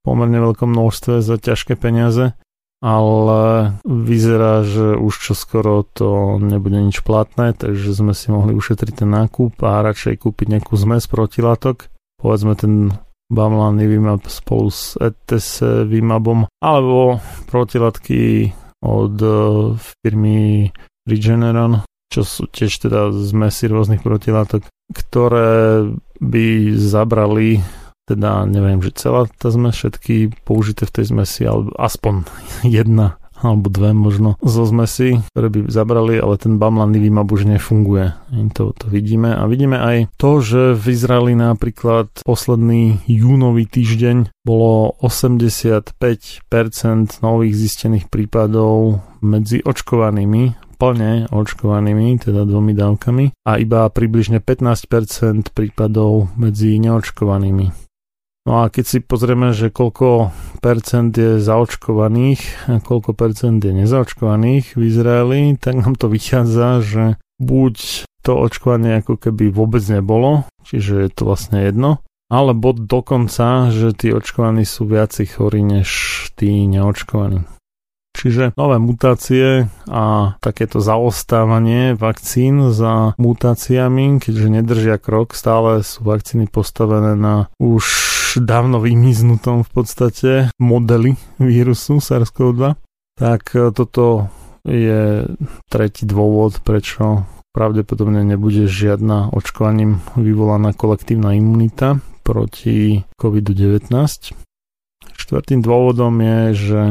pomerne veľkom množstve za ťažké peniaze, ale vyzerá, že už čo skoro to nebude nič platné, takže sme si mohli ušetriť ten nákup a radšej kúpiť nejakú zmes protilátok. Povedzme ten Bamlanivimab spolu s Etesvimabom alebo protilátky od eh, firmy Regeneron čo sú tiež teda zmesy rôznych protilátok, ktoré by zabrali teda neviem, že celá tá zmes, všetky použité v tej zmesi, alebo aspoň jedna alebo dve možno zo zmesi, ktoré by zabrali, ale ten bamlanivimab už nefunguje. To, to vidíme. A vidíme aj to, že v Izraeli napríklad posledný júnový týždeň bolo 85% nových zistených prípadov medzi očkovanými plne očkovanými, teda dvomi dávkami a iba približne 15% prípadov medzi neočkovanými. No a keď si pozrieme, že koľko percent je zaočkovaných a koľko percent je nezaočkovaných v Izraeli, tak nám to vychádza, že buď to očkovanie ako keby vôbec nebolo, čiže je to vlastne jedno, alebo dokonca, že tí očkovaní sú viac chorí než tí neočkovaní. Čiže nové mutácie a takéto zaostávanie vakcín za mutáciami, keďže nedržia krok, stále sú vakcíny postavené na už dávno vymiznutom v podstate modeli vírusu SARS-CoV-2, tak toto je tretí dôvod, prečo pravdepodobne nebude žiadna očkovaním vyvolaná kolektívna imunita proti COVID-19. Štvrtým dôvodom je, že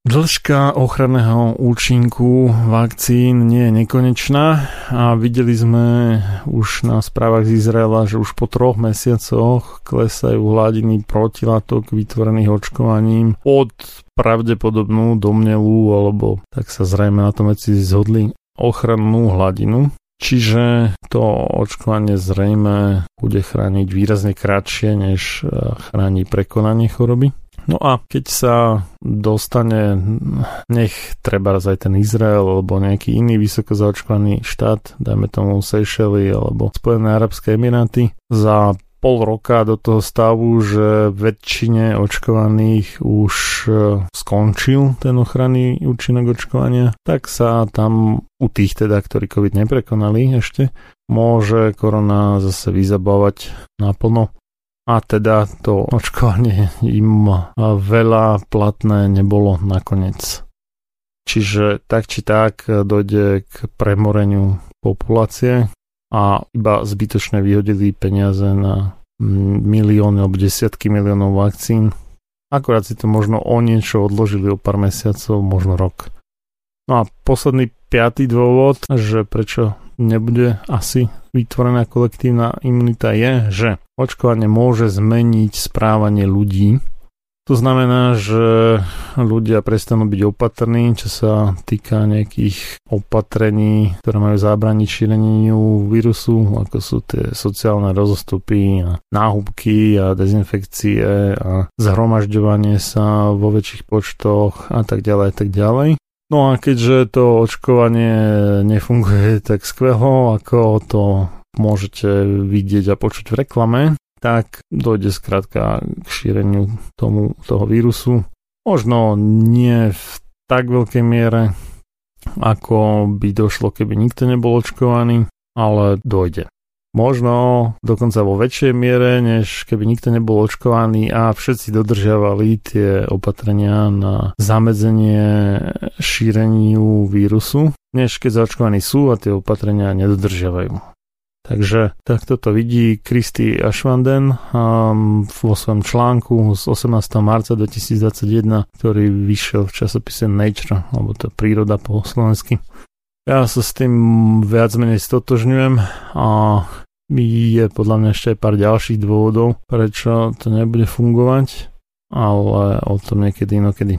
Dĺžka ochranného účinku vakcín nie je nekonečná a videli sme už na správach z Izraela, že už po troch mesiacoch klesajú hladiny protilátok vytvorených očkovaním pod pravdepodobnú domnelú, alebo tak sa zrejme na tom veci zhodli, ochrannú hladinu. Čiže to očkovanie zrejme bude chrániť výrazne kratšie, než chráni prekonanie choroby. No a keď sa dostane, nech treba aj ten Izrael alebo nejaký iný vysoko zaočkovaný štát, dajme tomu Seychely alebo Spojené Arabské Emiráty, za pol roka do toho stavu, že väčšine očkovaných už e, skončil ten ochranný účinok očkovania, tak sa tam u tých teda, ktorí COVID neprekonali ešte, môže korona zase vyzabávať naplno a teda to očkovanie im veľa platné nebolo nakoniec. Čiže tak či tak dojde k premoreniu populácie a iba zbytočne vyhodili peniaze na milióny alebo desiatky miliónov vakcín. Akorát si to možno o niečo odložili o pár mesiacov, možno rok. No a posledný piatý dôvod, že prečo nebude asi vytvorená kolektívna imunita je, že očkovanie môže zmeniť správanie ľudí. To znamená, že ľudia prestanú byť opatrní, čo sa týka nejakých opatrení, ktoré majú zábraniť šíreniu vírusu, ako sú tie sociálne rozostupy a náhubky a dezinfekcie a zhromažďovanie sa vo väčších počtoch a tak ďalej a tak ďalej. No a keďže to očkovanie nefunguje tak skvelo, ako to môžete vidieť a počuť v reklame, tak dojde skrátka k šíreniu tomu, toho vírusu. Možno nie v tak veľkej miere, ako by došlo, keby nikto nebol očkovaný, ale dojde. Možno dokonca vo väčšej miere, než keby nikto nebol očkovaný a všetci dodržiavali tie opatrenia na zamedzenie šíreniu vírusu, než keď zaočkovaní sú a tie opatrenia nedodržiavajú. Takže takto to vidí Kristy Ashwanden um, vo svojom článku z 18. marca 2021, ktorý vyšiel v časopise Nature, alebo to príroda po slovensky. Ja sa s tým viac menej stotožňujem a je podľa mňa ešte aj pár ďalších dôvodov, prečo to nebude fungovať, ale o tom niekedy inokedy.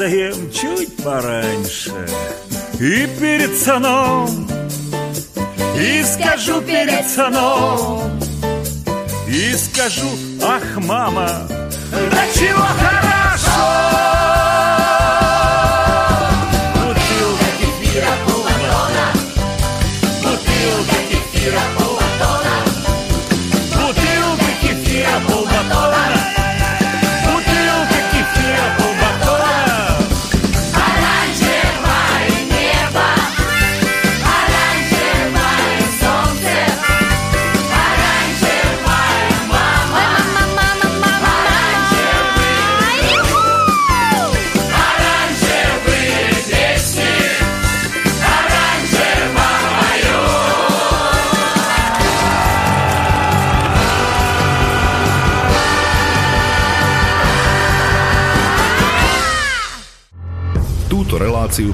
Доем чуть пораньше. И перед сном И скажу перед сном И скажу, ах, мама Да чего хорошо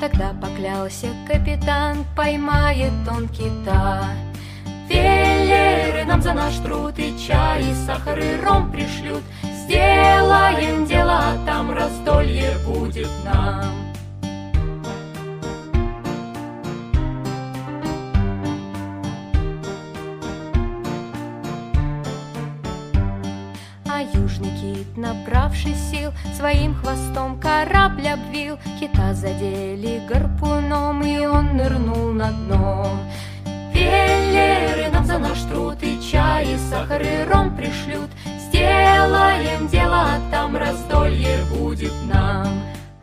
Тогда поклялся капитан, поймает он кита. Велеры нам за наш труд и чай, и сахар, и ром пришлют. Сделаем дело, а там раздолье будет нам. Южный кит, набравший сил, своим хвостом корабль обвил. Кита задели гарпуном, и он нырнул на дно. Велеры нам за наш труд и чай, и сахар, и ром пришлют. Сделаем дело, а там раздолье будет нам.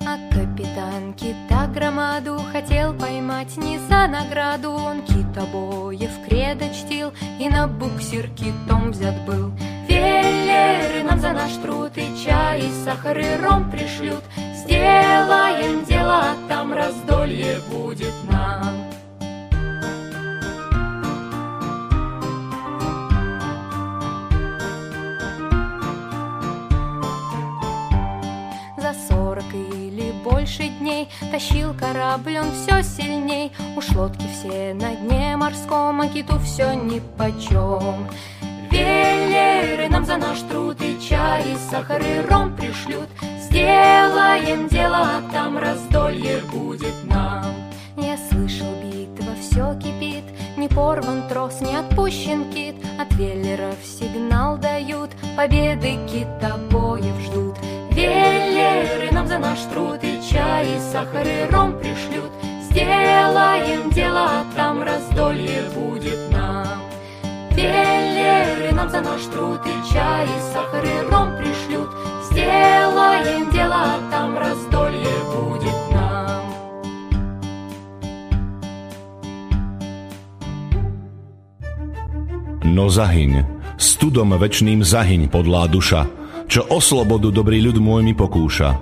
А капитан кита громаду хотел поймать не за награду. Он китобоев кредо чтил и на буксир китом взят был. Велеры нам за наш труд и чай, и сахар, и ром пришлют. Сделаем дело, а там раздолье будет нам. За сорок или больше дней Тащил корабль он все сильней Уж лодки все на дне морском А киту все нипочем Веллеры нам за наш труд И чай, и сахар, и ром пришлют. Сделаем дело, а там раздолье будет нам. Я слышал, битва все кипит Не порван трос, не отпущен кит. От веллеров сигнал дают Победы китобоев ждут. Веллеры нам за наш труд И чай, и сахар, и ром пришлют. Сделаем дело, а там раздолье будет Веллеры нам за наш труд И чай, и сахар, и ром пришлют Сделаем дело, а там раздолье будет нам No zahyň, studom večným zahyň, podlá duša, čo o slobodu dobrý ľud môj mi pokúša.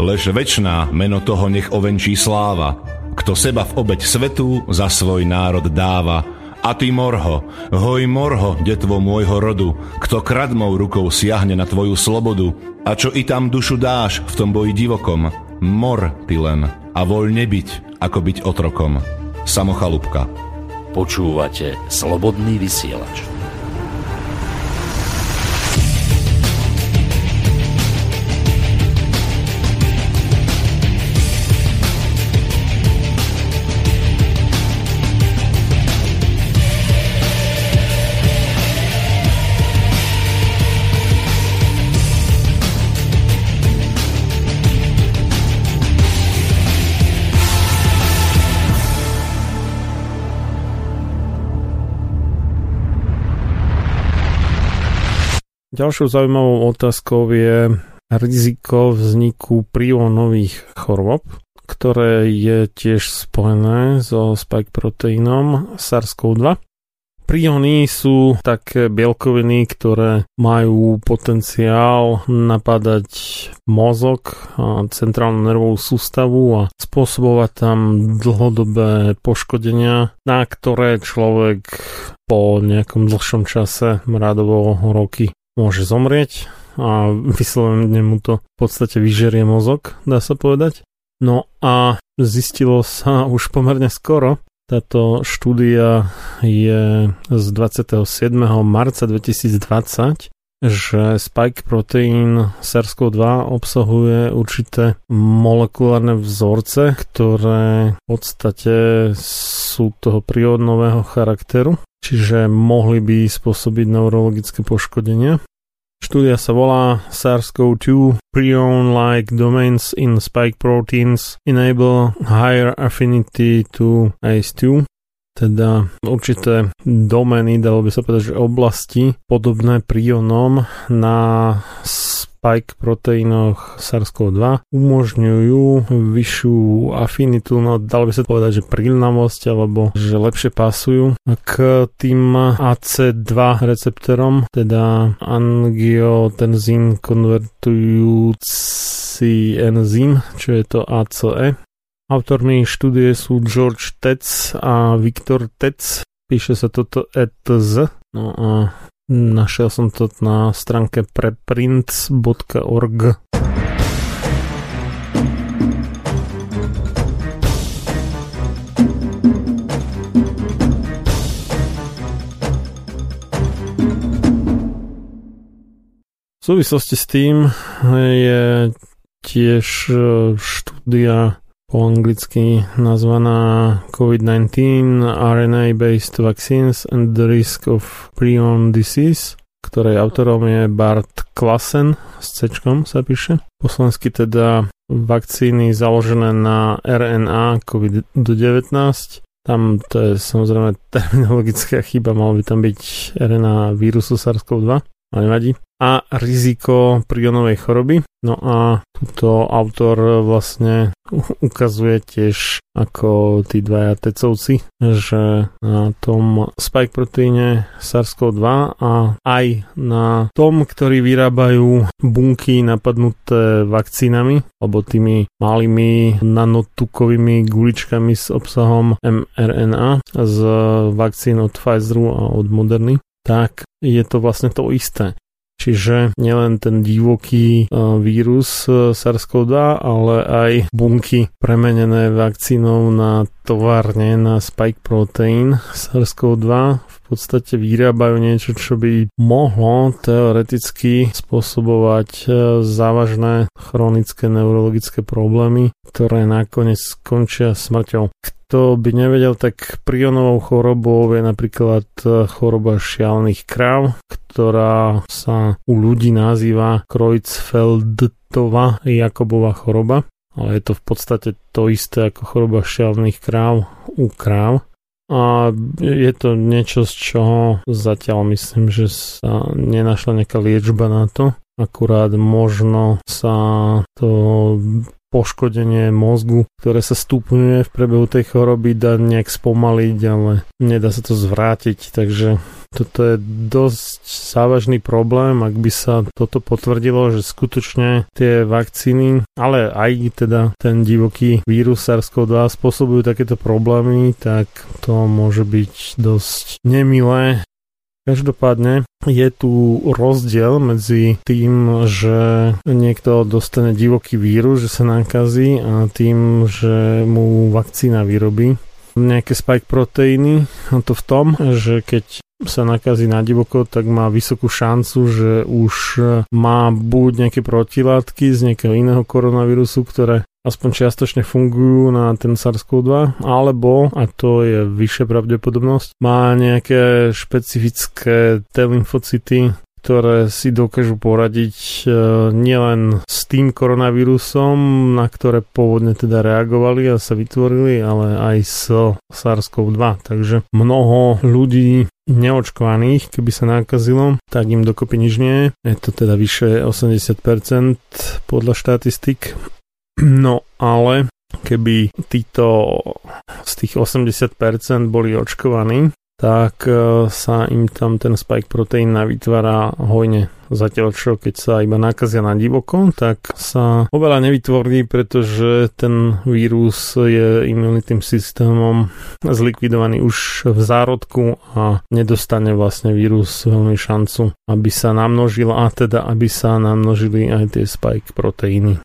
Lež večná meno toho nech ovenčí sláva, kto seba v obeď svetu za svoj národ dáva. a ty morho, hoj morho, detvo môjho rodu, kto kradmou rukou siahne na tvoju slobodu, a čo i tam dušu dáš v tom boji divokom, mor ty len a voľne byť, ako byť otrokom. Samochalúbka. Počúvate Slobodný vysielač. Ďalšou zaujímavou otázkou je riziko vzniku prionových chorôb, ktoré je tiež spojené so spike proteínom SARS-CoV-2. Priony sú také bielkoviny, ktoré majú potenciál napadať mozog a centrálnu nervovú sústavu a spôsobovať tam dlhodobé poškodenia, na ktoré človek po nejakom dlhšom čase, radovo roky, môže zomrieť a vyslovene mu to v podstate vyžerie mozog, dá sa povedať. No a zistilo sa už pomerne skoro, táto štúdia je z 27. marca 2020, že spike proteín SARS-CoV-2 obsahuje určité molekulárne vzorce, ktoré v podstate sú toho prírodnového charakteru, čiže mohli by spôsobiť neurologické poškodenia. Štúdia sa volá SARS-CoV-2 Prion-like domains in spike proteins enable higher affinity to ACE2 teda určité domény, dalo by sa povedať, že oblasti podobné prionom na spike proteínoch SARS-CoV-2 umožňujú vyššiu afinitu, no dalo by sa povedať, že prílnavosť alebo že lepšie pasujú k tým AC2 receptorom, teda angiotenzín konvertujúci enzym, čo je to ACE. Autormi štúdie sú George Tetz a Viktor Tetz. Píše sa toto ETZ. No a Našiel som to na stránke preprints.org. V súvislosti s tým je tiež e, štúdia po anglicky nazvaná COVID-19 RNA-based vaccines and the risk of prion disease, ktorej autorom je Bart Klassen, s C sa píše. Po teda vakcíny založené na RNA COVID-19. Tam to je samozrejme terminologická chyba, malo by tam byť RNA vírusu SARS-CoV-2, ale nevadí a riziko prionovej choroby. No a túto autor vlastne ukazuje tiež ako tí dvaja tecovci, že na tom spike proteíne SARS-CoV-2 a aj na tom, ktorí vyrábajú bunky napadnuté vakcínami alebo tými malými nanotukovými guličkami s obsahom mRNA z vakcín od Pfizeru a od Moderny, tak je to vlastne to isté. Čiže nielen ten divoký vírus SARS-CoV-2, ale aj bunky premenené vakcínou na továrne na spike protein SARS-CoV-2 v podstate vyrábajú niečo, čo by mohlo teoreticky spôsobovať e, závažné chronické neurologické problémy, ktoré nakoniec skončia smrťou. Kto by nevedel, tak prionovou chorobou je napríklad e, choroba šialených kráv, ktorá sa u ľudí nazýva Kreutzfeldtova Jakobova choroba ale je to v podstate to isté ako choroba šialených kráv u kráv. A je to niečo, z čoho zatiaľ myslím, že sa nenašla nejaká liečba na to. Akurát možno sa to poškodenie mozgu, ktoré sa stupňuje v priebehu tej choroby, dá nejak spomaliť, ale nedá sa to zvrátiť, takže toto je dosť závažný problém, ak by sa toto potvrdilo, že skutočne tie vakcíny, ale aj teda ten divoký vírus SARS-CoV-2 spôsobujú takéto problémy, tak to môže byť dosť nemilé Každopádne je tu rozdiel medzi tým, že niekto dostane divoký vírus, že sa nakazí a tým, že mu vakcína vyrobí nejaké spike proteíny. A to v tom, že keď sa nakazí na divoko, tak má vysokú šancu, že už má buď nejaké protilátky z nejakého iného koronavírusu, ktoré aspoň čiastočne fungujú na ten SARS-CoV-2, alebo, a to je vyššia pravdepodobnosť, má nejaké špecifické T lymfocyty, ktoré si dokážu poradiť e, nielen s tým koronavírusom, na ktoré pôvodne teda reagovali a sa vytvorili, ale aj s SARS-CoV-2. Takže mnoho ľudí neočkovaných, keby sa nakazilo, tak im dokopy nič nie je. Je to teda vyše 80% podľa štatistik No ale keby títo z tých 80% boli očkovaní, tak e, sa im tam ten spike proteín vytvára hojne. Zatiaľ čo keď sa iba nakazia na divoko, tak sa oveľa nevytvorí, pretože ten vírus je imunitným systémom zlikvidovaný už v zárodku a nedostane vlastne vírus veľmi šancu, aby sa namnožil a teda aby sa namnožili aj tie spike proteíny.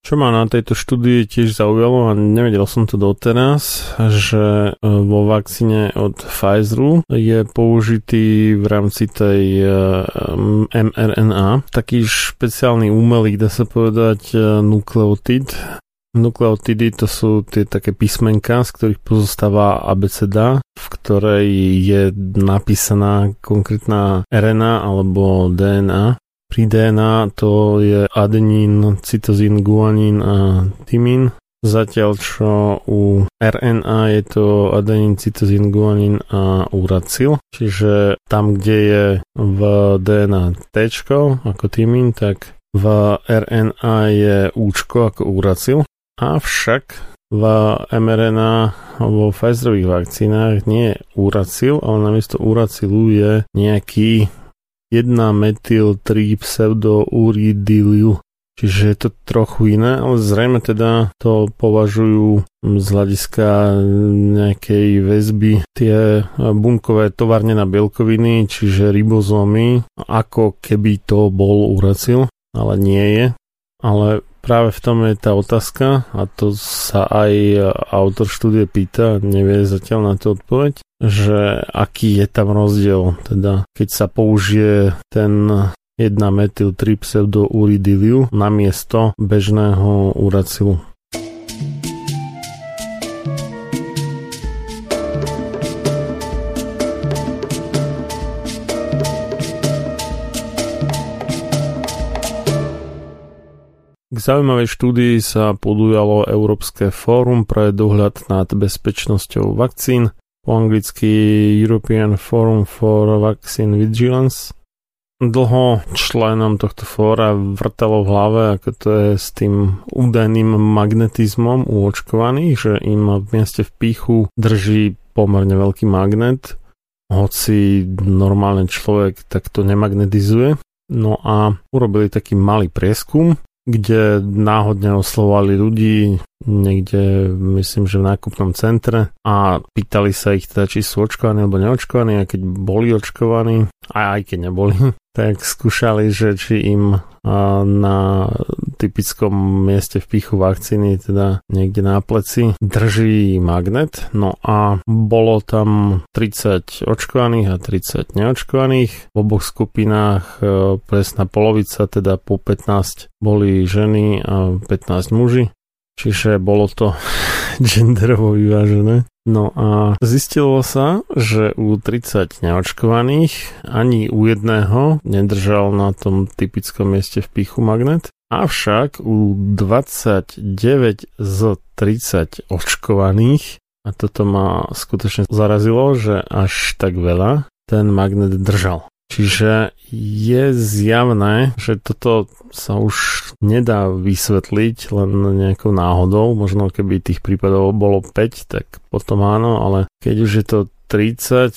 Čo ma na tejto štúdii tiež zaujalo a nevedel som to doteraz, že e, vo vakcíne od Pfizeru je použitý v rámci tej e, mRNA taký špeciálny umelý, dá sa povedať, e, nukleotid. Nukleotidy to sú tie také písmenka, z ktorých pozostáva abeceda, v ktorej je napísaná konkrétna RNA alebo DNA pri DNA to je adenín, cytozín, guanín a tymín. Zatiaľ čo u RNA je to adenín, cytozín, guanín a uracil. Čiže tam, kde je v DNA T ako tymín, tak v RNA je účko ako uracil. Avšak v mRNA vo Pfizerových vakcínach nie je uracil, ale namiesto uracilu je nejaký 1-metyl 3 pseudouridiliu. Čiže je to trochu iné, ale zrejme teda to považujú z hľadiska nejakej väzby tie bunkové továrne na bielkoviny, čiže ribozómy, ako keby to bol uracil, ale nie je. Ale práve v tom je tá otázka a to sa aj autor štúdie pýta, nevie zatiaľ na to odpoveď, že aký je tam rozdiel, teda keď sa použije ten 1-metyl 3 pseudouridiliu na miesto bežného uracilu. Zaujímavej štúdii sa podujalo Európske fórum pre dohľad nad bezpečnosťou vakcín po anglicky European Forum for Vaccine Vigilance. Dlho členom tohto fóra vrtalo v hlave, ako to je s tým údajným magnetizmom u očkovaných, že im v mieste v píchu drží pomerne veľký magnet, hoci normálny človek takto nemagnetizuje. No a urobili taký malý prieskum, kde náhodne oslovali ľudí niekde, myslím, že v nákupnom centre a pýtali sa ich teda, či sú očkovaní alebo neočkovaní a keď boli očkovaní, a aj keď neboli, tak skúšali, že či im na typickom mieste v pichu vakcíny, teda niekde na pleci, drží magnet. No a bolo tam 30 očkovaných a 30 neočkovaných. V oboch skupinách e, presná polovica, teda po 15 boli ženy a 15 muži. Čiže bolo to genderovo vyvážené. No a zistilo sa, že u 30 neočkovaných ani u jedného nedržal na tom typickom mieste v pichu magnet. Avšak u 29 z 30 očkovaných, a toto ma skutočne zarazilo, že až tak veľa, ten magnet držal. Čiže je zjavné, že toto sa už nedá vysvetliť len nejakou náhodou. Možno keby tých prípadov bolo 5, tak potom áno, ale keď už je to 30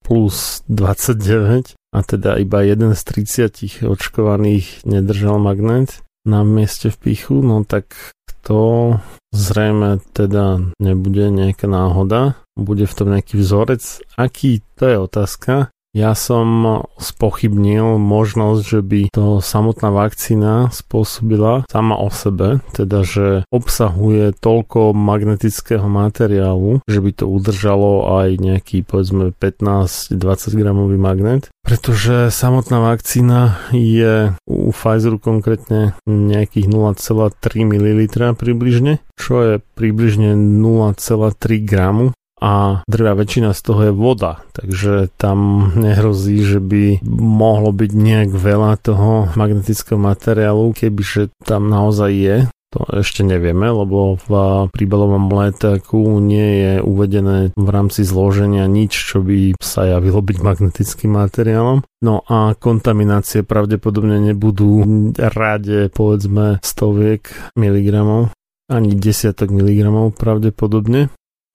plus 29 a teda iba jeden z 30 očkovaných nedržal magnet na mieste v pichu, no tak to zrejme teda nebude nejaká náhoda, bude v tom nejaký vzorec. Aký to je otázka, ja som spochybnil možnosť, že by to samotná vakcína spôsobila sama o sebe, teda že obsahuje toľko magnetického materiálu, že by to udržalo aj nejaký povedzme 15-20 gramový magnet, pretože samotná vakcína je u Pfizeru konkrétne nejakých 0,3 ml približne, čo je približne 0,3 gramu a drvá väčšina z toho je voda, takže tam nehrozí, že by mohlo byť nejak veľa toho magnetického materiálu, kebyže tam naozaj je. To ešte nevieme, lebo v príbalovom letáku nie je uvedené v rámci zloženia nič, čo by sa javilo byť magnetickým materiálom. No a kontaminácie pravdepodobne nebudú rade povedzme stoviek miligramov, ani desiatok miligramov pravdepodobne.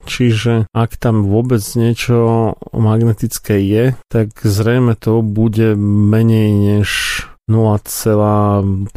Čiže ak tam vôbec niečo magnetické je, tak zrejme to bude menej než 0,05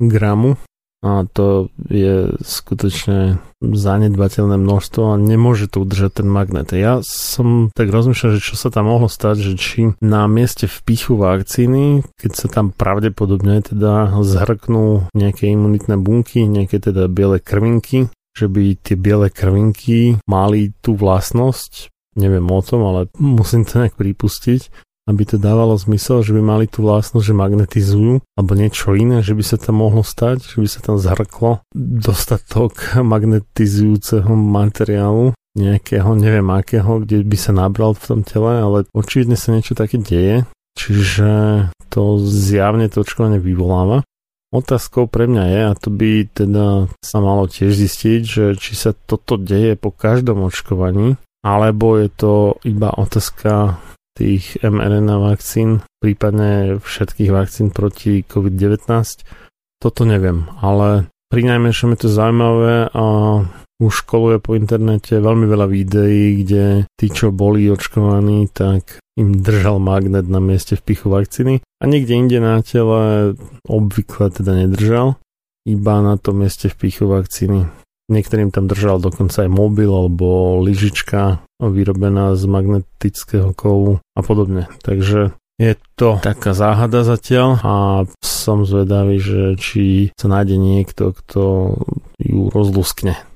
gramu a to je skutočne zanedbateľné množstvo a nemôže to udržať ten magnet. Ja som tak rozmýšľal, že čo sa tam mohlo stať, že či na mieste vpichu vakcíny, keď sa tam pravdepodobne teda zhrknú nejaké imunitné bunky, nejaké teda biele krvinky, že by tie biele krvinky mali tú vlastnosť, neviem o tom, ale musím to nejak pripustiť, aby to dávalo zmysel, že by mali tú vlastnosť, že magnetizujú, alebo niečo iné, že by sa tam mohlo stať, že by sa tam zhrklo dostatok magnetizujúceho materiálu, nejakého, neviem akého, kde by sa nabral v tom tele, ale očividne sa niečo také deje, čiže to zjavne to očkovanie vyvoláva. Otázkou pre mňa je, a to by teda sa malo tiež zistiť, že či sa toto deje po každom očkovaní, alebo je to iba otázka tých mRNA vakcín, prípadne všetkých vakcín proti COVID-19. Toto neviem, ale pri najmenšom je to zaujímavé a už školuje po internete veľmi veľa videí, kde tí, čo boli očkovaní, tak im držal magnet na mieste vpichu vakcíny a niekde inde na tele obvykle teda nedržal, iba na tom mieste vpichu vakcíny. Niektorým tam držal dokonca aj mobil alebo lyžička vyrobená z magnetického kovu a podobne. Takže je to taká záhada zatiaľ a som zvedavý, že či sa nájde niekto, kto ju rozluskne.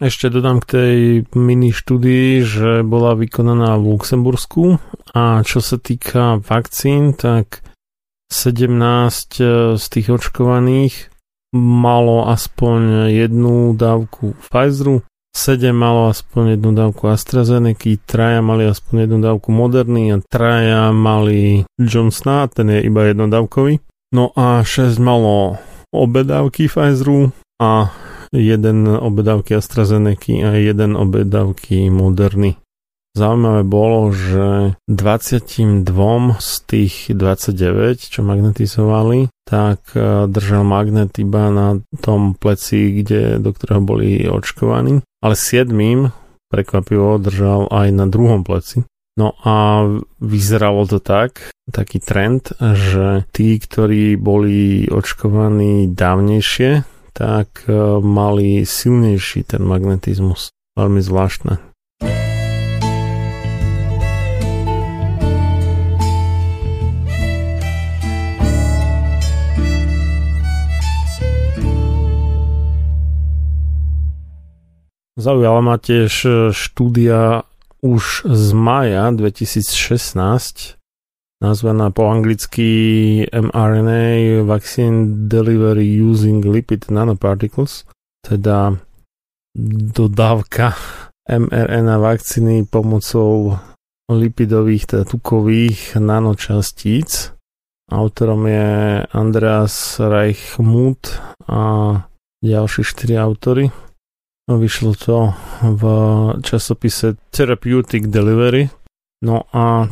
Ešte dodám k tej mini štúdii, že bola vykonaná v Luxembursku a čo sa týka vakcín, tak 17 eh, z tých očkovaných malo aspoň jednu dávku Pfizeru, 7 malo aspoň jednu dávku AstraZeneca, traja mali aspoň jednu dávku Moderny a traja mali Johnsona, ten je iba jednodávkový. No a 6 malo obe dávky Pfizeru a jeden obedávky AstraZeneca a jeden obedávky Moderny. Zaujímavé bolo, že 22 z tých 29, čo magnetizovali, tak e, držal magnet iba na tom pleci, kde, do ktorého boli očkovaní, ale 7 prekvapivo držal aj na druhom pleci. No a vyzeralo to tak, taký trend, že tí, ktorí boli očkovaní dávnejšie, tak e, mali silnejší ten magnetizmus. Veľmi zvláštne. Zaujala ma tiež e, štúdia už z maja 2016, nazvaná po anglicky mRNA Vaccine Delivery Using Lipid Nanoparticles, teda dodávka mRNA vakcíny pomocou lipidových, teda tukových nanočastíc. Autorom je Andreas Reichmuth a ďalší štyri autory. Vyšlo to v časopise Therapeutic Delivery. No a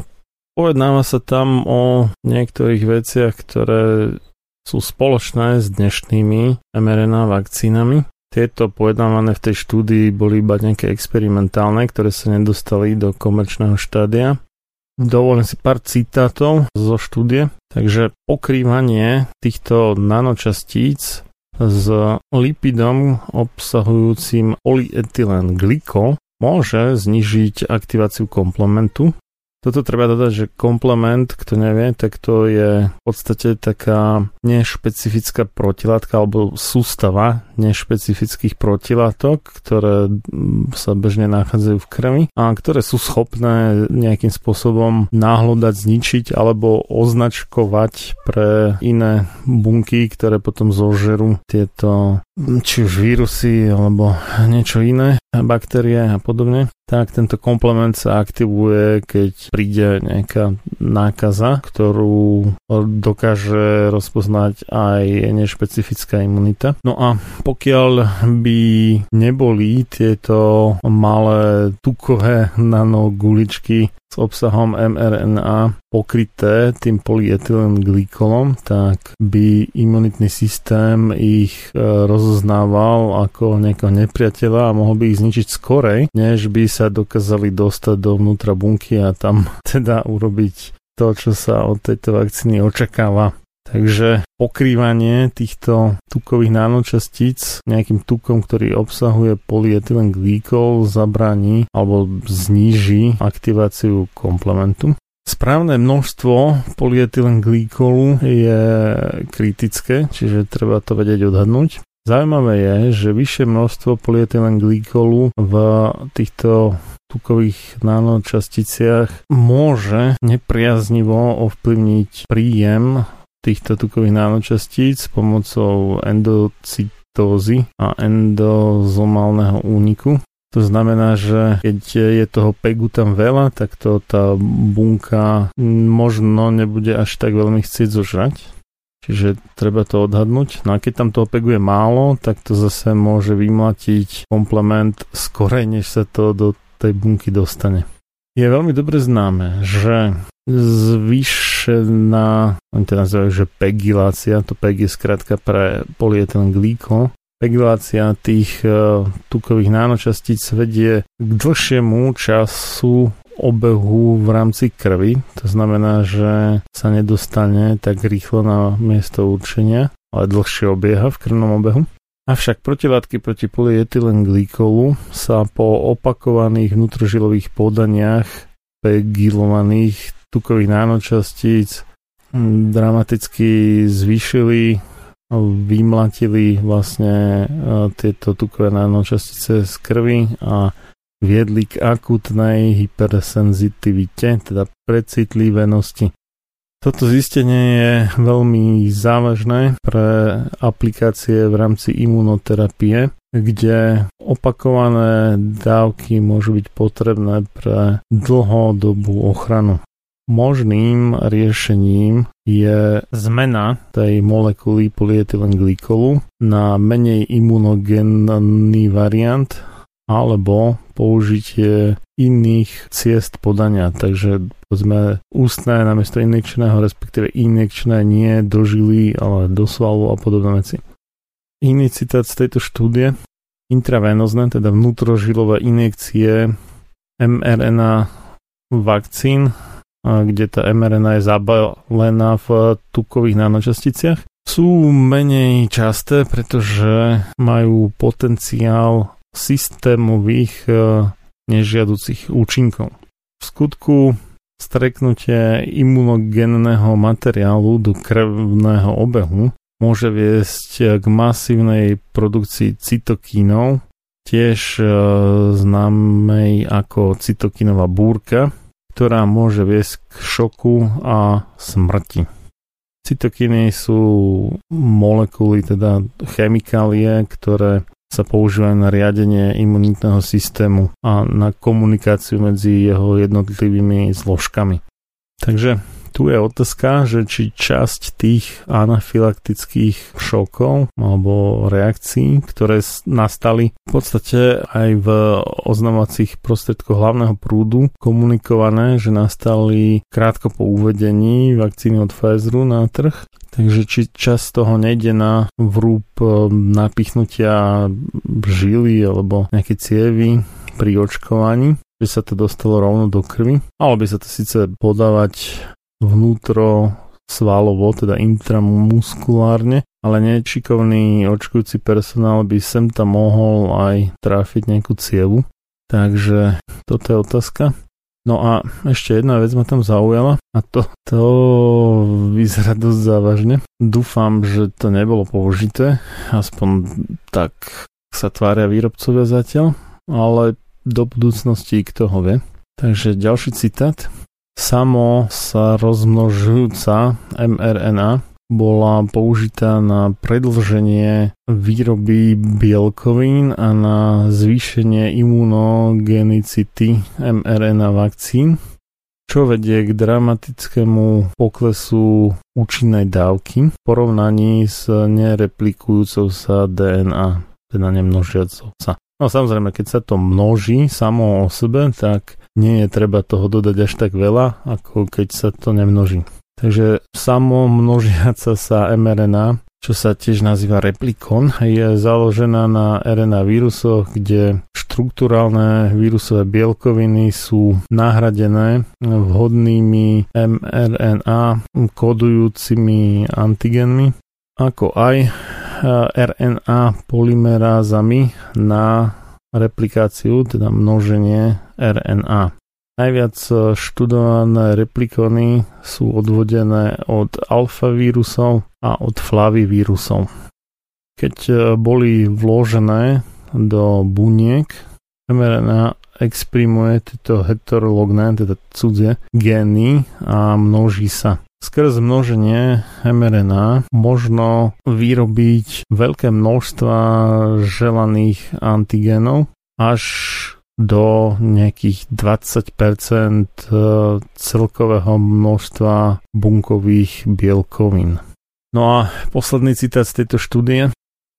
pojednáva sa tam o niektorých veciach, ktoré sú spoločné s dnešnými mRNA vakcínami. Tieto pojednávané v tej štúdii boli iba nejaké experimentálne, ktoré sa nedostali do komerčného štádia. Dovolím si pár citátov zo štúdie. Takže pokrývanie týchto nanočastíc s lipidom obsahujúcim polyetylen glykol môže znižiť aktiváciu komplementu toto treba dodať, že komplement, kto nevie, tak to je v podstate taká nešpecifická protilátka alebo sústava nešpecifických protilátok, ktoré mm, sa bežne nachádzajú v krvi a ktoré sú schopné nejakým spôsobom náhľadať, zničiť alebo označkovať pre iné bunky, ktoré potom zožerú tieto či už vírusy alebo niečo iné, baktérie a podobne tak tento komplement sa aktivuje, keď príde nejaká nákaza, ktorú dokáže rozpoznať aj nešpecifická imunita. No a pokiaľ by neboli tieto malé tukové nanoguličky s obsahom mRNA pokryté tým polyetylen glykolom, tak by imunitný systém ich e, rozoznával ako nejakého nepriateľa a mohol by ich zničiť skorej, než by sa dokázali dostať dovnútra bunky a tam teda urobiť to, čo sa od tejto vakcíny očakáva. Takže pokrývanie týchto tukových nanočastíc nejakým tukom, ktorý obsahuje polyetylen glykol, zabraní alebo zníži aktiváciu komplementu. Správne množstvo polyetylen glykolu je kritické, čiže treba to vedieť odhadnúť. Zaujímavé je, že vyššie množstvo polyetylen glykolu v týchto tukových nanočasticiach môže nepriaznivo ovplyvniť príjem týchto tukových nanočastíc pomocou endocytózy a endozomálneho úniku. To znamená, že keď je toho pegu tam veľa, tak to tá bunka možno nebude až tak veľmi chcieť zožrať. Čiže treba to odhadnúť. No a keď tam toho pegu je málo, tak to zase môže vymlatiť komplement skorej, než sa to do tej bunky dostane. Je veľmi dobre známe, že zvýšená, oni to nazývajú, že pegilácia, to PEG je skratka pre polyetylen glíko, pegilácia tých uh, tukových nánočastíc vedie k dlhšiemu času obehu v rámci krvi. To znamená, že sa nedostane tak rýchlo na miesto určenia, ale dlhšie obieha v krvnom obehu. Avšak protilátky proti polyetylen glykolu sa po opakovaných vnútrožilových podaniach pegilovaných tukových nánočastíc hm, dramaticky zvýšili, vymlatili vlastne e, tieto tukové nánočastice z krvi a viedli k akutnej hypersenzitivite, teda precitlivenosti. Toto zistenie je veľmi závažné pre aplikácie v rámci imunoterapie, kde opakované dávky môžu byť potrebné pre dlhodobú ochranu. Možným riešením je zmena tej molekuly polyetylen glykolu na menej imunogénny variant alebo použitie iných ciest podania. Takže povedzme ústne namiesto injekčného, respektíve injekčné nie do žily, ale do svalu a podobné veci. Iný citát z tejto štúdie. Intravenozne, teda vnútrožilové injekcie mRNA vakcín kde tá mRNA je zabalená v tukových nanočasticiach, sú menej časté, pretože majú potenciál systémových e, nežiaducich účinkov. V skutku streknutie imunogénneho materiálu do krvného obehu môže viesť k masívnej produkcii cytokínov, tiež e, známej ako cytokinová búrka, ktorá môže viesť k šoku a smrti. Cytokiny sú molekuly, teda chemikálie, ktoré sa používajú na riadenie imunitného systému a na komunikáciu medzi jeho jednotlivými zložkami. Takže tu je otázka, že či časť tých anafylaktických šokov alebo reakcií, ktoré nastali v podstate aj v oznamovacích prostriedkoch hlavného prúdu komunikované, že nastali krátko po uvedení vakcíny od Pfizeru na trh, Takže či čas toho nejde na vrúb e, napichnutia žily alebo nejaké cievy pri očkovaní, že sa to dostalo rovno do krvi. Malo by sa to síce podávať vnútro svalovo, teda intramuskulárne, ale nečikovný očkujúci personál by sem tam mohol aj tráfiť nejakú cievu. Takže toto je otázka. No a ešte jedna vec ma tam zaujala a to, to vyzerá dosť závažne. Dúfam, že to nebolo použité, aspoň tak sa tvária výrobcovia zatiaľ, ale do budúcnosti kto ho vie. Takže ďalší citát samo sa rozmnožujúca mRNA bola použitá na predlženie výroby bielkovín a na zvýšenie imunogenicity mRNA vakcín, čo vedie k dramatickému poklesu účinnej dávky v porovnaní s nereplikujúcou sa DNA, teda nemnožiacou sa. No samozrejme, keď sa to množí samo o sebe, tak nie je treba toho dodať až tak veľa, ako keď sa to nemnoží. Takže samo množiaca sa mRNA, čo sa tiež nazýva replikon, je založená na RNA vírusoch, kde štruktúralné vírusové bielkoviny sú nahradené vhodnými mRNA kodujúcimi antigenmi, ako aj RNA polymerázami na replikáciu, teda množenie RNA. Najviac študované replikony sú odvodené od alfa vírusov a od flavivírusov. Keď boli vložené do buniek, mRNA exprimuje tieto heterologné, teda cudzie gény a množí sa. Skrz množenie mRNA možno vyrobiť veľké množstva želaných antigénov až do nejakých 20% e, celkového množstva bunkových bielkovín. No a posledný citát z tejto štúdie.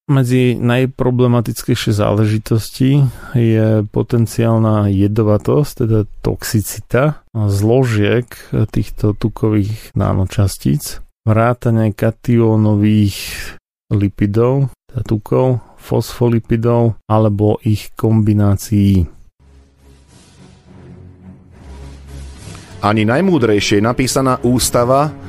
Medzi najproblematickejšie záležitosti je potenciálna jedovatosť, teda toxicita zložiek týchto tukových nanočastíc, vrátane kationových lipidov, teda tukov, fosfolipidov alebo ich kombinácií. Ani najmúdrejšie napísaná ústava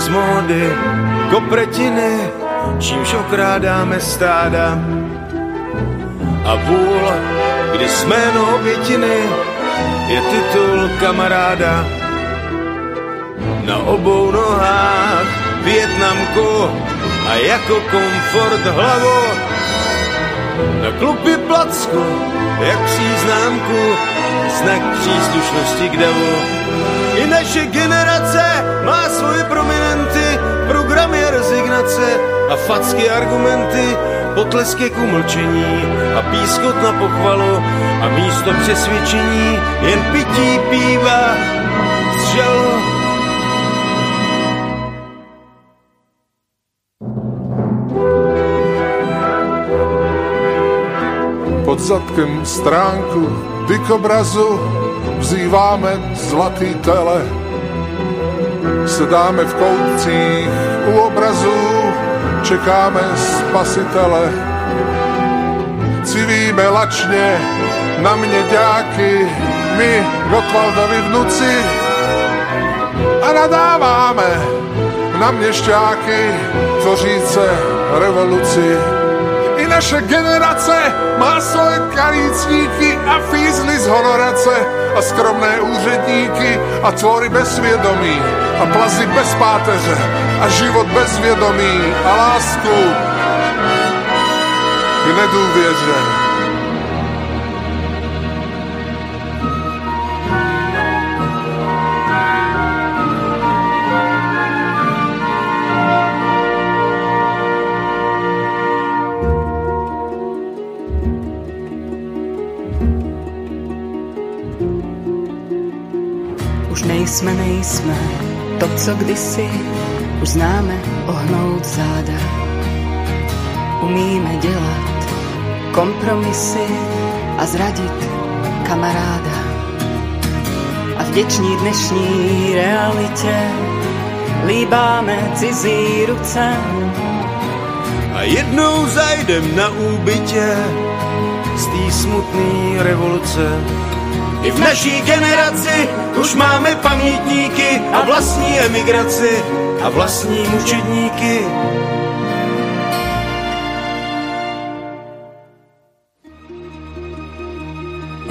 Z módy kopretiny, čímž okrádáme stáda. A půl, kdy jsme jméno obětiny, je titul kamaráda. Na obou nohách Větnamku a jako komfort hlavu. Na klupy placku, jak příznámku, znak příslušnosti k davu. I naše generace má svoje prominenty, programy a rezignace a facky argumenty, potleske k umlčení a pískot na pochvalu a místo přesvědčení jen pití pívá z žalu. pod zadkem stránku dikobrazu vzýváme zlatý tele Sedáme v koutcích u obrazu, čekáme spasitele. Civíme lačne na mne ďáky, my Gotwaldovi vnuci a nadáváme na mne šťáky tvoříce revoluci. Naše generace má svoje kalícníky a fízly z honorace a skromné úředníky a tvory bez svědomí a plazy bez páteře a život bez vědomí a lásku k nedůvěře. Nejsme, nejsme to, co kdysi už známe ohnout záda. Umíme dělat kompromisy a zradit kamaráda. A vděční dnešní realitě líbáme cizí ruce. A jednou zajdem na úbytě z té smutné revoluce. I v naší generaci už máme pamětníky a vlastní emigraci a vlastní mučedníky.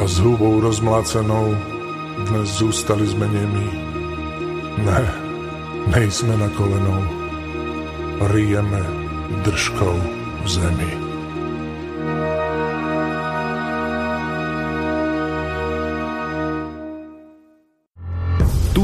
A s hubou rozmlácenou dnes zůstali jsme němí. Ne, nejsme na kolenou. Rijeme držkou v zemi.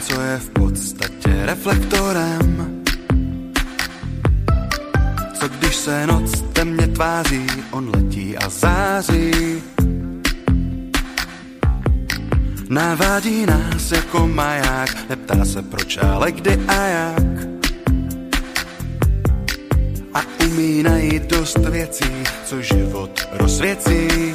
Co je v podstatě reflektorem. Co když se noc temně tváří, on letí a září. Navádí nás jako maják, neptá se proč, ale kdy a jak. A umí najít dost věcí, co život rozvěcí.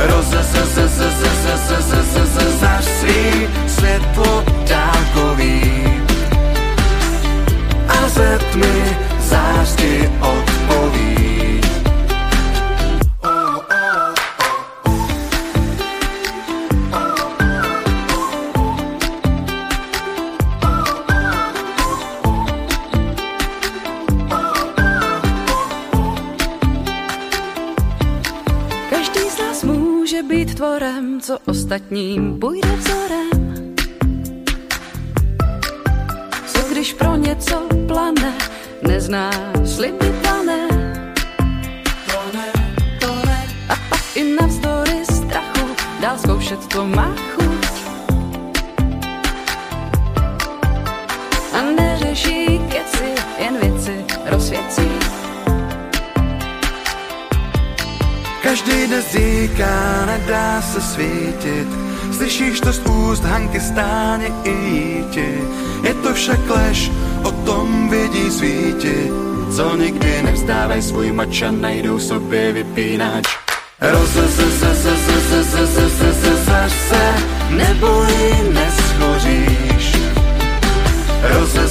Rozasí svetlo ptákový a svet mi záždy odpoví. Co ostatním půjde vzorem. Co když pro něco plane, nezná sliby plane. A pak i navzdory strachu dál zkoušet to má chuť. A neřeší keci, jen věci rozsvěcí. Každý den říká, nedá se svítit, slyšíš to z úst Hanky stáně i jíti. Je to však lež, o tom vědí svíti, co nikdy nevzdávají svůj mač a najdou sobě vypínač. Rozezaš se, neboj, neschoříš. Rozezaš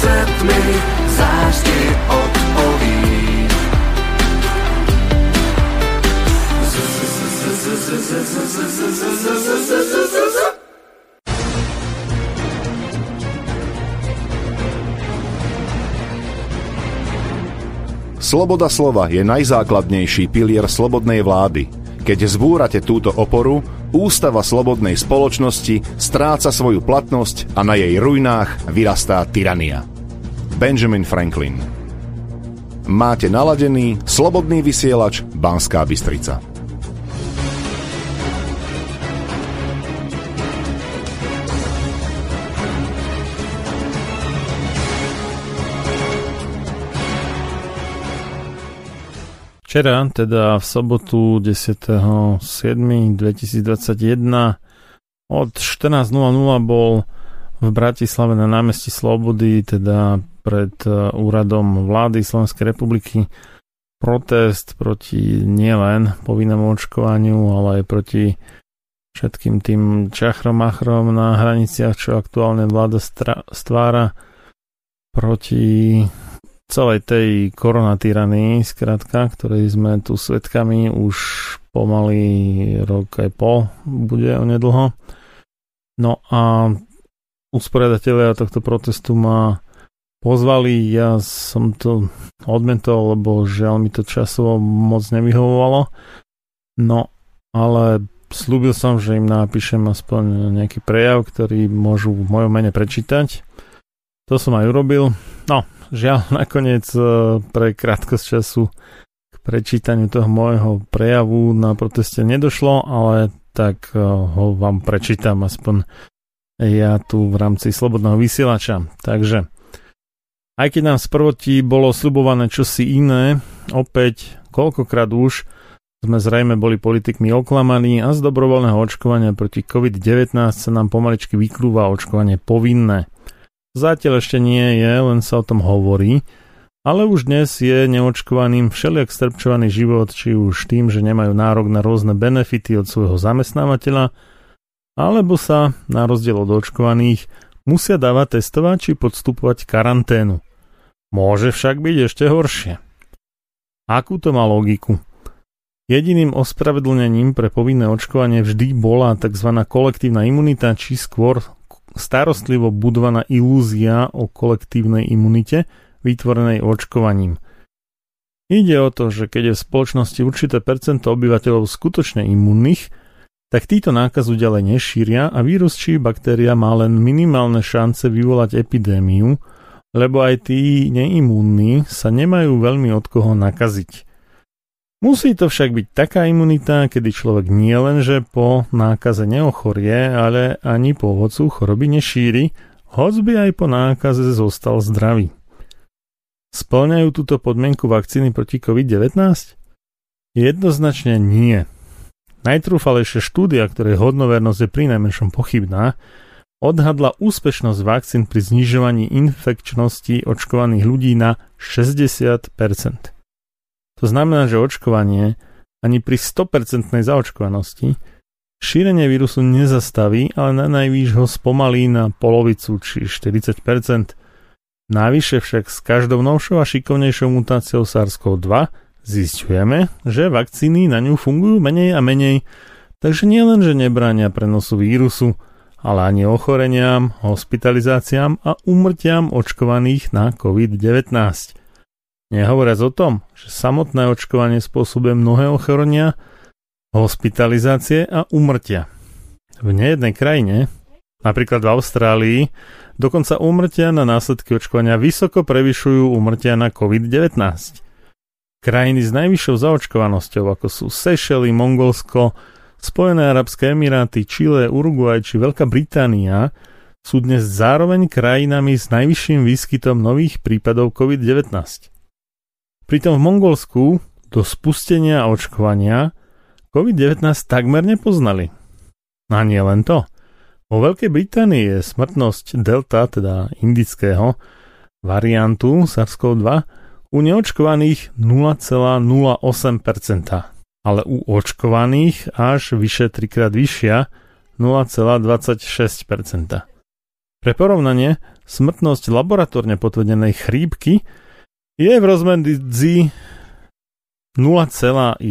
ze tmy zářky odpoví. Sloboda slova je najzákladnejší pilier slobodnej vlády. Keď zbúrate túto oporu, ústava slobodnej spoločnosti stráca svoju platnosť a na jej ruinách vyrastá tyrania. Benjamin Franklin Máte naladený slobodný vysielač Banská Bystrica. Včera, teda v sobotu 10.7.2021 od 14.00 bol v Bratislave na námestí Slobody, teda pred e, úradom vlády Slovenskej republiky. Protest proti nielen povinnému očkovaniu, ale aj proti všetkým tým čachrom-machrom na hraniciach, čo aktuálne vláda stvára proti celej tej koronatyranii, skratka, ktorej sme tu svetkami už pomaly rok aj pol, bude onedlho. No a usporiadatelia tohto protestu ma pozvali, ja som to odmentol, lebo žiaľ mi to časovo moc nevyhovovalo. No, ale slúbil som, že im napíšem aspoň nejaký prejav, ktorý môžu v mojom mene prečítať. To som aj urobil. No, žiaľ, nakoniec e, pre krátkosť času k prečítaniu toho môjho prejavu na proteste nedošlo, ale tak e, ho vám prečítam aspoň ja tu v rámci Slobodného vysielača. Takže, aj keď nám z prvotí bolo slubované čosi iné, opäť koľkokrát už sme zrejme boli politikmi oklamaní a z dobrovoľného očkovania proti COVID-19 sa nám pomaličky vyklúva očkovanie povinné. Zatiaľ ešte nie je, len sa o tom hovorí, ale už dnes je neočkovaným všelijak strpčovaný život, či už tým, že nemajú nárok na rôzne benefity od svojho zamestnávateľa, alebo sa, na rozdiel od očkovaných, musia dávať testovať či podstupovať karanténu. Môže však byť ešte horšie. Akú to má logiku? Jediným ospravedlnením pre povinné očkovanie vždy bola tzv. kolektívna imunita, či skôr starostlivo budovaná ilúzia o kolektívnej imunite, vytvorenej očkovaním. Ide o to, že keď je v spoločnosti určité percento obyvateľov skutočne imunných, tak títo nákazu ďalej nešíria a vírus či baktéria má len minimálne šance vyvolať epidémiu, lebo aj tí neimúnni sa nemajú veľmi od koho nakaziť. Musí to však byť taká imunita, kedy človek nie len, že po nákaze neochorie, ale ani po ovocu choroby nešíri, hoc by aj po nákaze zostal zdravý. Splňajú túto podmienku vakcíny proti COVID-19? Jednoznačne nie. Najtrúfalejšia štúdia, ktorej hodnovernosť je pri najmenšom pochybná, odhadla úspešnosť vakcín pri znižovaní infekčnosti očkovaných ľudí na 60%. To znamená, že očkovanie ani pri 100% zaočkovanosti šírenie vírusu nezastaví, ale na najvýš ho spomalí na polovicu či 40%. Navyše však s každou novšou a šikovnejšou mutáciou SARS-CoV-2 zistujeme, že vakcíny na ňu fungujú menej a menej, takže nie len, že nebránia prenosu vírusu, ale ani ochoreniam, hospitalizáciám a umrtiam očkovaných na COVID-19. Nehovoriac o tom, že samotné očkovanie spôsobuje mnohé ochorenia, hospitalizácie a umrtia. v nejednej krajine, napríklad v Austrálii, dokonca úmrtia na následky očkovania vysoko prevyšujú úmrtia na COVID-19. Krajiny s najvyššou zaočkovanosťou, ako sú Seychely, Mongolsko, Spojené arabské emiráty, Čile, Uruguay či Veľká Británia, sú dnes zároveň krajinami s najvyšším výskytom nových prípadov COVID-19. Pritom v Mongolsku do spustenia očkovania COVID-19 takmer nepoznali. A nie len to. Vo Veľkej Británii je smrtnosť delta, teda indického variantu SARS-CoV-2 u neočkovaných 0,08%, ale u očkovaných až vyše trikrát vyššia 0,26%. Pre porovnanie, smrtnosť laboratórne potvrdenej chrípky je v rozmedzi 0,1%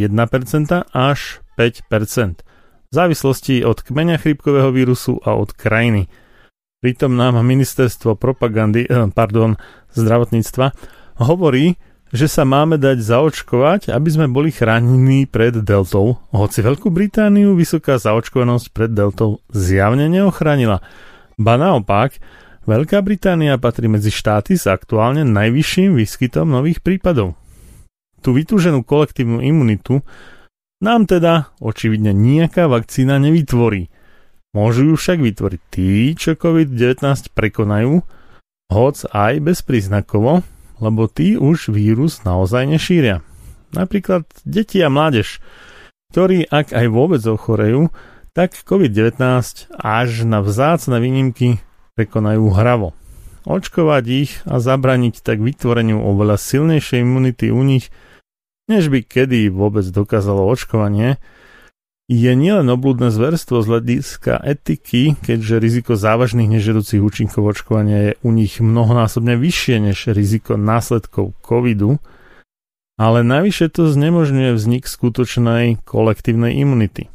až 5%, v závislosti od kmeňa chrípkového vírusu a od krajiny. Pritom nám ministerstvo propagandy, eh, pardon, zdravotníctva hovorí, že sa máme dať zaočkovať, aby sme boli chránení pred deltou, hoci Veľkú Britániu vysoká zaočkovanosť pred deltou zjavne neochránila. Ba naopak, Veľká Británia patrí medzi štáty s aktuálne najvyšším výskytom nových prípadov tú vytúženú kolektívnu imunitu nám teda očividne nejaká vakcína nevytvorí. Môžu ju však vytvoriť tí, čo COVID-19 prekonajú, hoc aj bezpríznakovo, lebo tí už vírus naozaj nešíria. Napríklad deti a mládež, ktorí ak aj vôbec ochorejú, tak COVID-19 až na vzácne výnimky prekonajú hravo. Očkovať ich a zabraniť tak vytvoreniu oveľa silnejšej imunity u nich – než by kedy vôbec dokázalo očkovanie, je nielen oblúdne zverstvo z hľadiska etiky, keďže riziko závažných nežedúcich účinkov očkovania je u nich mnohonásobne vyššie než riziko následkov covidu, ale navyše to znemožňuje vznik skutočnej kolektívnej imunity.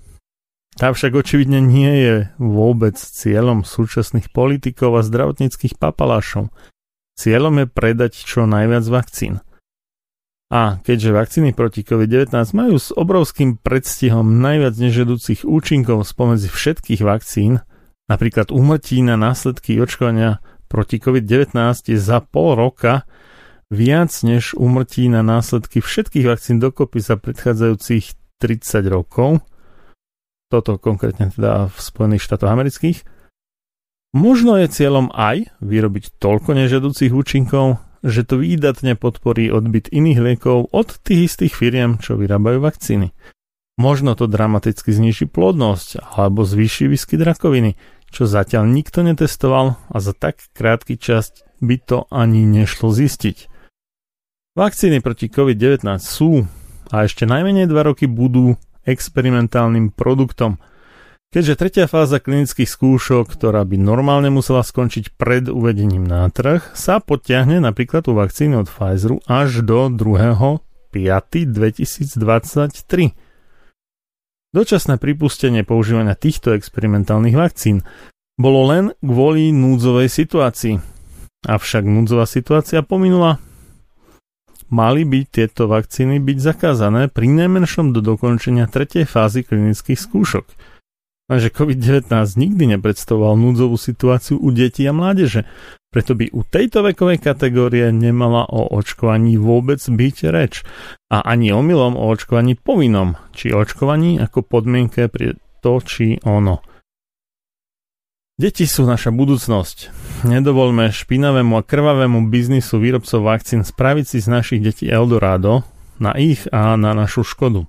Tá však očividne nie je vôbec cieľom súčasných politikov a zdravotníckých papalášov. Cieľom je predať čo najviac vakcín – a keďže vakcíny proti COVID-19 majú s obrovským predstihom najviac nežedúcich účinkov spomedzi všetkých vakcín, napríklad úmrtí na následky očkovania proti COVID-19 je za pol roka viac než úmrtí na následky všetkých vakcín dokopy za predchádzajúcich 30 rokov, toto konkrétne teda v Spojených štátoch amerických, možno je cieľom aj vyrobiť toľko nežedúcich účinkov, že to výdatne podporí odbyt iných liekov od tých istých firiem, čo vyrábajú vakcíny. Možno to dramaticky zniží plodnosť alebo zvýši výskyt rakoviny, čo zatiaľ nikto netestoval a za tak krátky čas by to ani nešlo zistiť. Vakcíny proti COVID-19 sú a ešte najmenej 2 roky budú experimentálnym produktom – Keďže tretia fáza klinických skúšok, ktorá by normálne musela skončiť pred uvedením na trh, sa potiahne napríklad u vakcíny od Pfizeru až do 2.5.2023. Dočasné pripustenie používania týchto experimentálnych vakcín bolo len kvôli núdzovej situácii. Avšak núdzová situácia pominula. Mali by tieto vakcíny byť zakázané pri najmenšom do dokončenia tretej fázy klinických skúšok – Lenže COVID-19 nikdy nepredstavoval núdzovú situáciu u detí a mládeže, preto by u tejto vekovej kategórie nemala o očkovaní vôbec byť reč. A ani omylom o očkovaní povinnom, či očkovaní ako podmienke pre to či ono. Deti sú naša budúcnosť. Nedovolme špinavému a krvavému biznisu výrobcov vakcín spraviť si z našich detí Eldorado na ich a na našu škodu.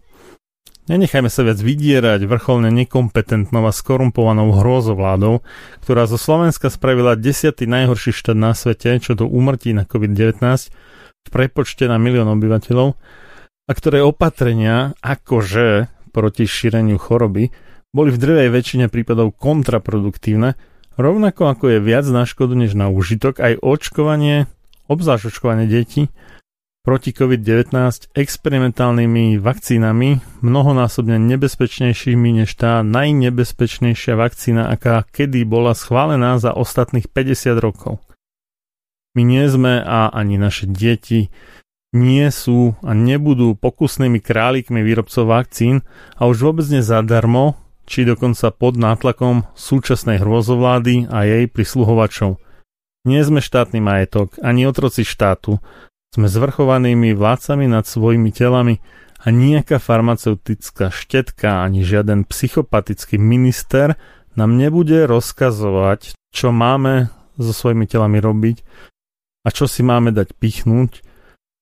Nenechajme sa viac vydierať vrcholne nekompetentnou a skorumpovanou hrôzovládou, ktorá zo Slovenska spravila desiatý najhorší štát na svete, čo do úmrtí na COVID-19 v prepočte na milión obyvateľov a ktoré opatrenia akože proti šíreniu choroby boli v drvej väčšine prípadov kontraproduktívne, rovnako ako je viac na škodu než na užitok aj očkovanie, obzvlášť očkovanie detí, proti COVID-19 experimentálnymi vakcínami, mnohonásobne nebezpečnejšími než tá najnebezpečnejšia vakcína, aká kedy bola schválená za ostatných 50 rokov. My nie sme a ani naše deti nie sú a nebudú pokusnými králikmi výrobcov vakcín a už vôbec nie zadarmo či dokonca pod nátlakom súčasnej hrôzovlády a jej prisluhovačov. Nie sme štátny majetok, ani otroci štátu. Sme zvrchovanými vládcami nad svojimi telami a nejaká farmaceutická štetka ani žiaden psychopatický minister nám nebude rozkazovať, čo máme so svojimi telami robiť a čo si máme dať pichnúť,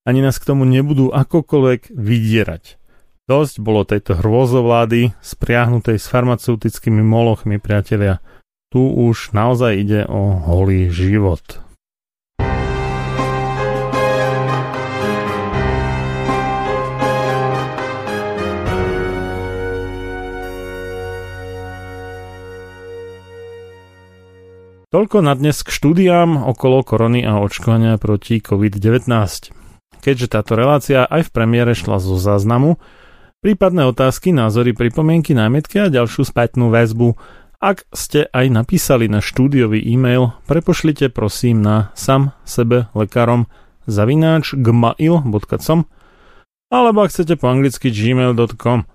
ani nás k tomu nebudú akokoľvek vydierať. Dosť bolo tejto hrôzovlády spriahnutej s farmaceutickými molochmi, priatelia. Tu už naozaj ide o holý život. Toľko na dnes k štúdiám okolo korony a očkovania proti COVID-19. Keďže táto relácia aj v premiére šla zo záznamu, prípadné otázky, názory, pripomienky, námietky a ďalšiu spätnú väzbu ak ste aj napísali na štúdiový e-mail, prepošlite prosím na sam sebe lekárom zavináč gmail.com alebo ak chcete po anglicky gmail.com.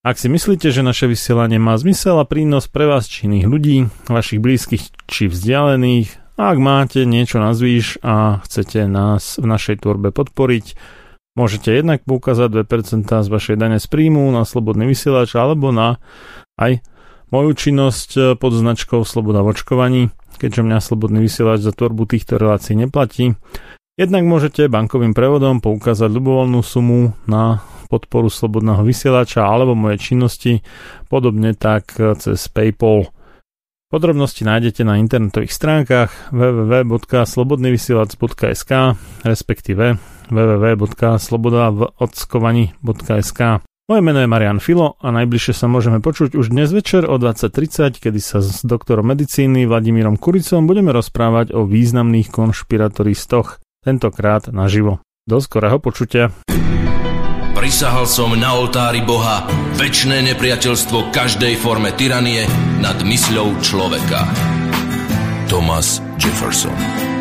Ak si myslíte, že naše vysielanie má zmysel a prínos pre vás či iných ľudí, vašich blízkych či vzdialených, a ak máte niečo na zvýš a chcete nás v našej tvorbe podporiť, môžete jednak poukázať 2% z vašej dane z príjmu na slobodný vysielač alebo na aj moju činnosť e, pod značkou Sloboda očkovaní, keďže mňa slobodný vysielač za tvorbu týchto relácií neplatí. Jednak môžete bankovým prevodom poukázať ľubovoľnú sumu na podporu slobodného vysielača alebo moje činnosti, podobne tak e, cez PayPal. Podrobnosti nájdete na internetových stránkach www.slobodnyvysielac.sk respektíve www.slobodavockovaní.sk moje meno je Marian Filo a najbližšie sa môžeme počuť už dnes večer o 20.30, kedy sa s doktorom medicíny Vladimírom Kuricom budeme rozprávať o významných konšpiratoristoch, tentokrát naživo. Do skorého počutia. Prisahal som na oltári Boha väčšné nepriateľstvo každej forme tyranie nad mysľou človeka. Thomas Jefferson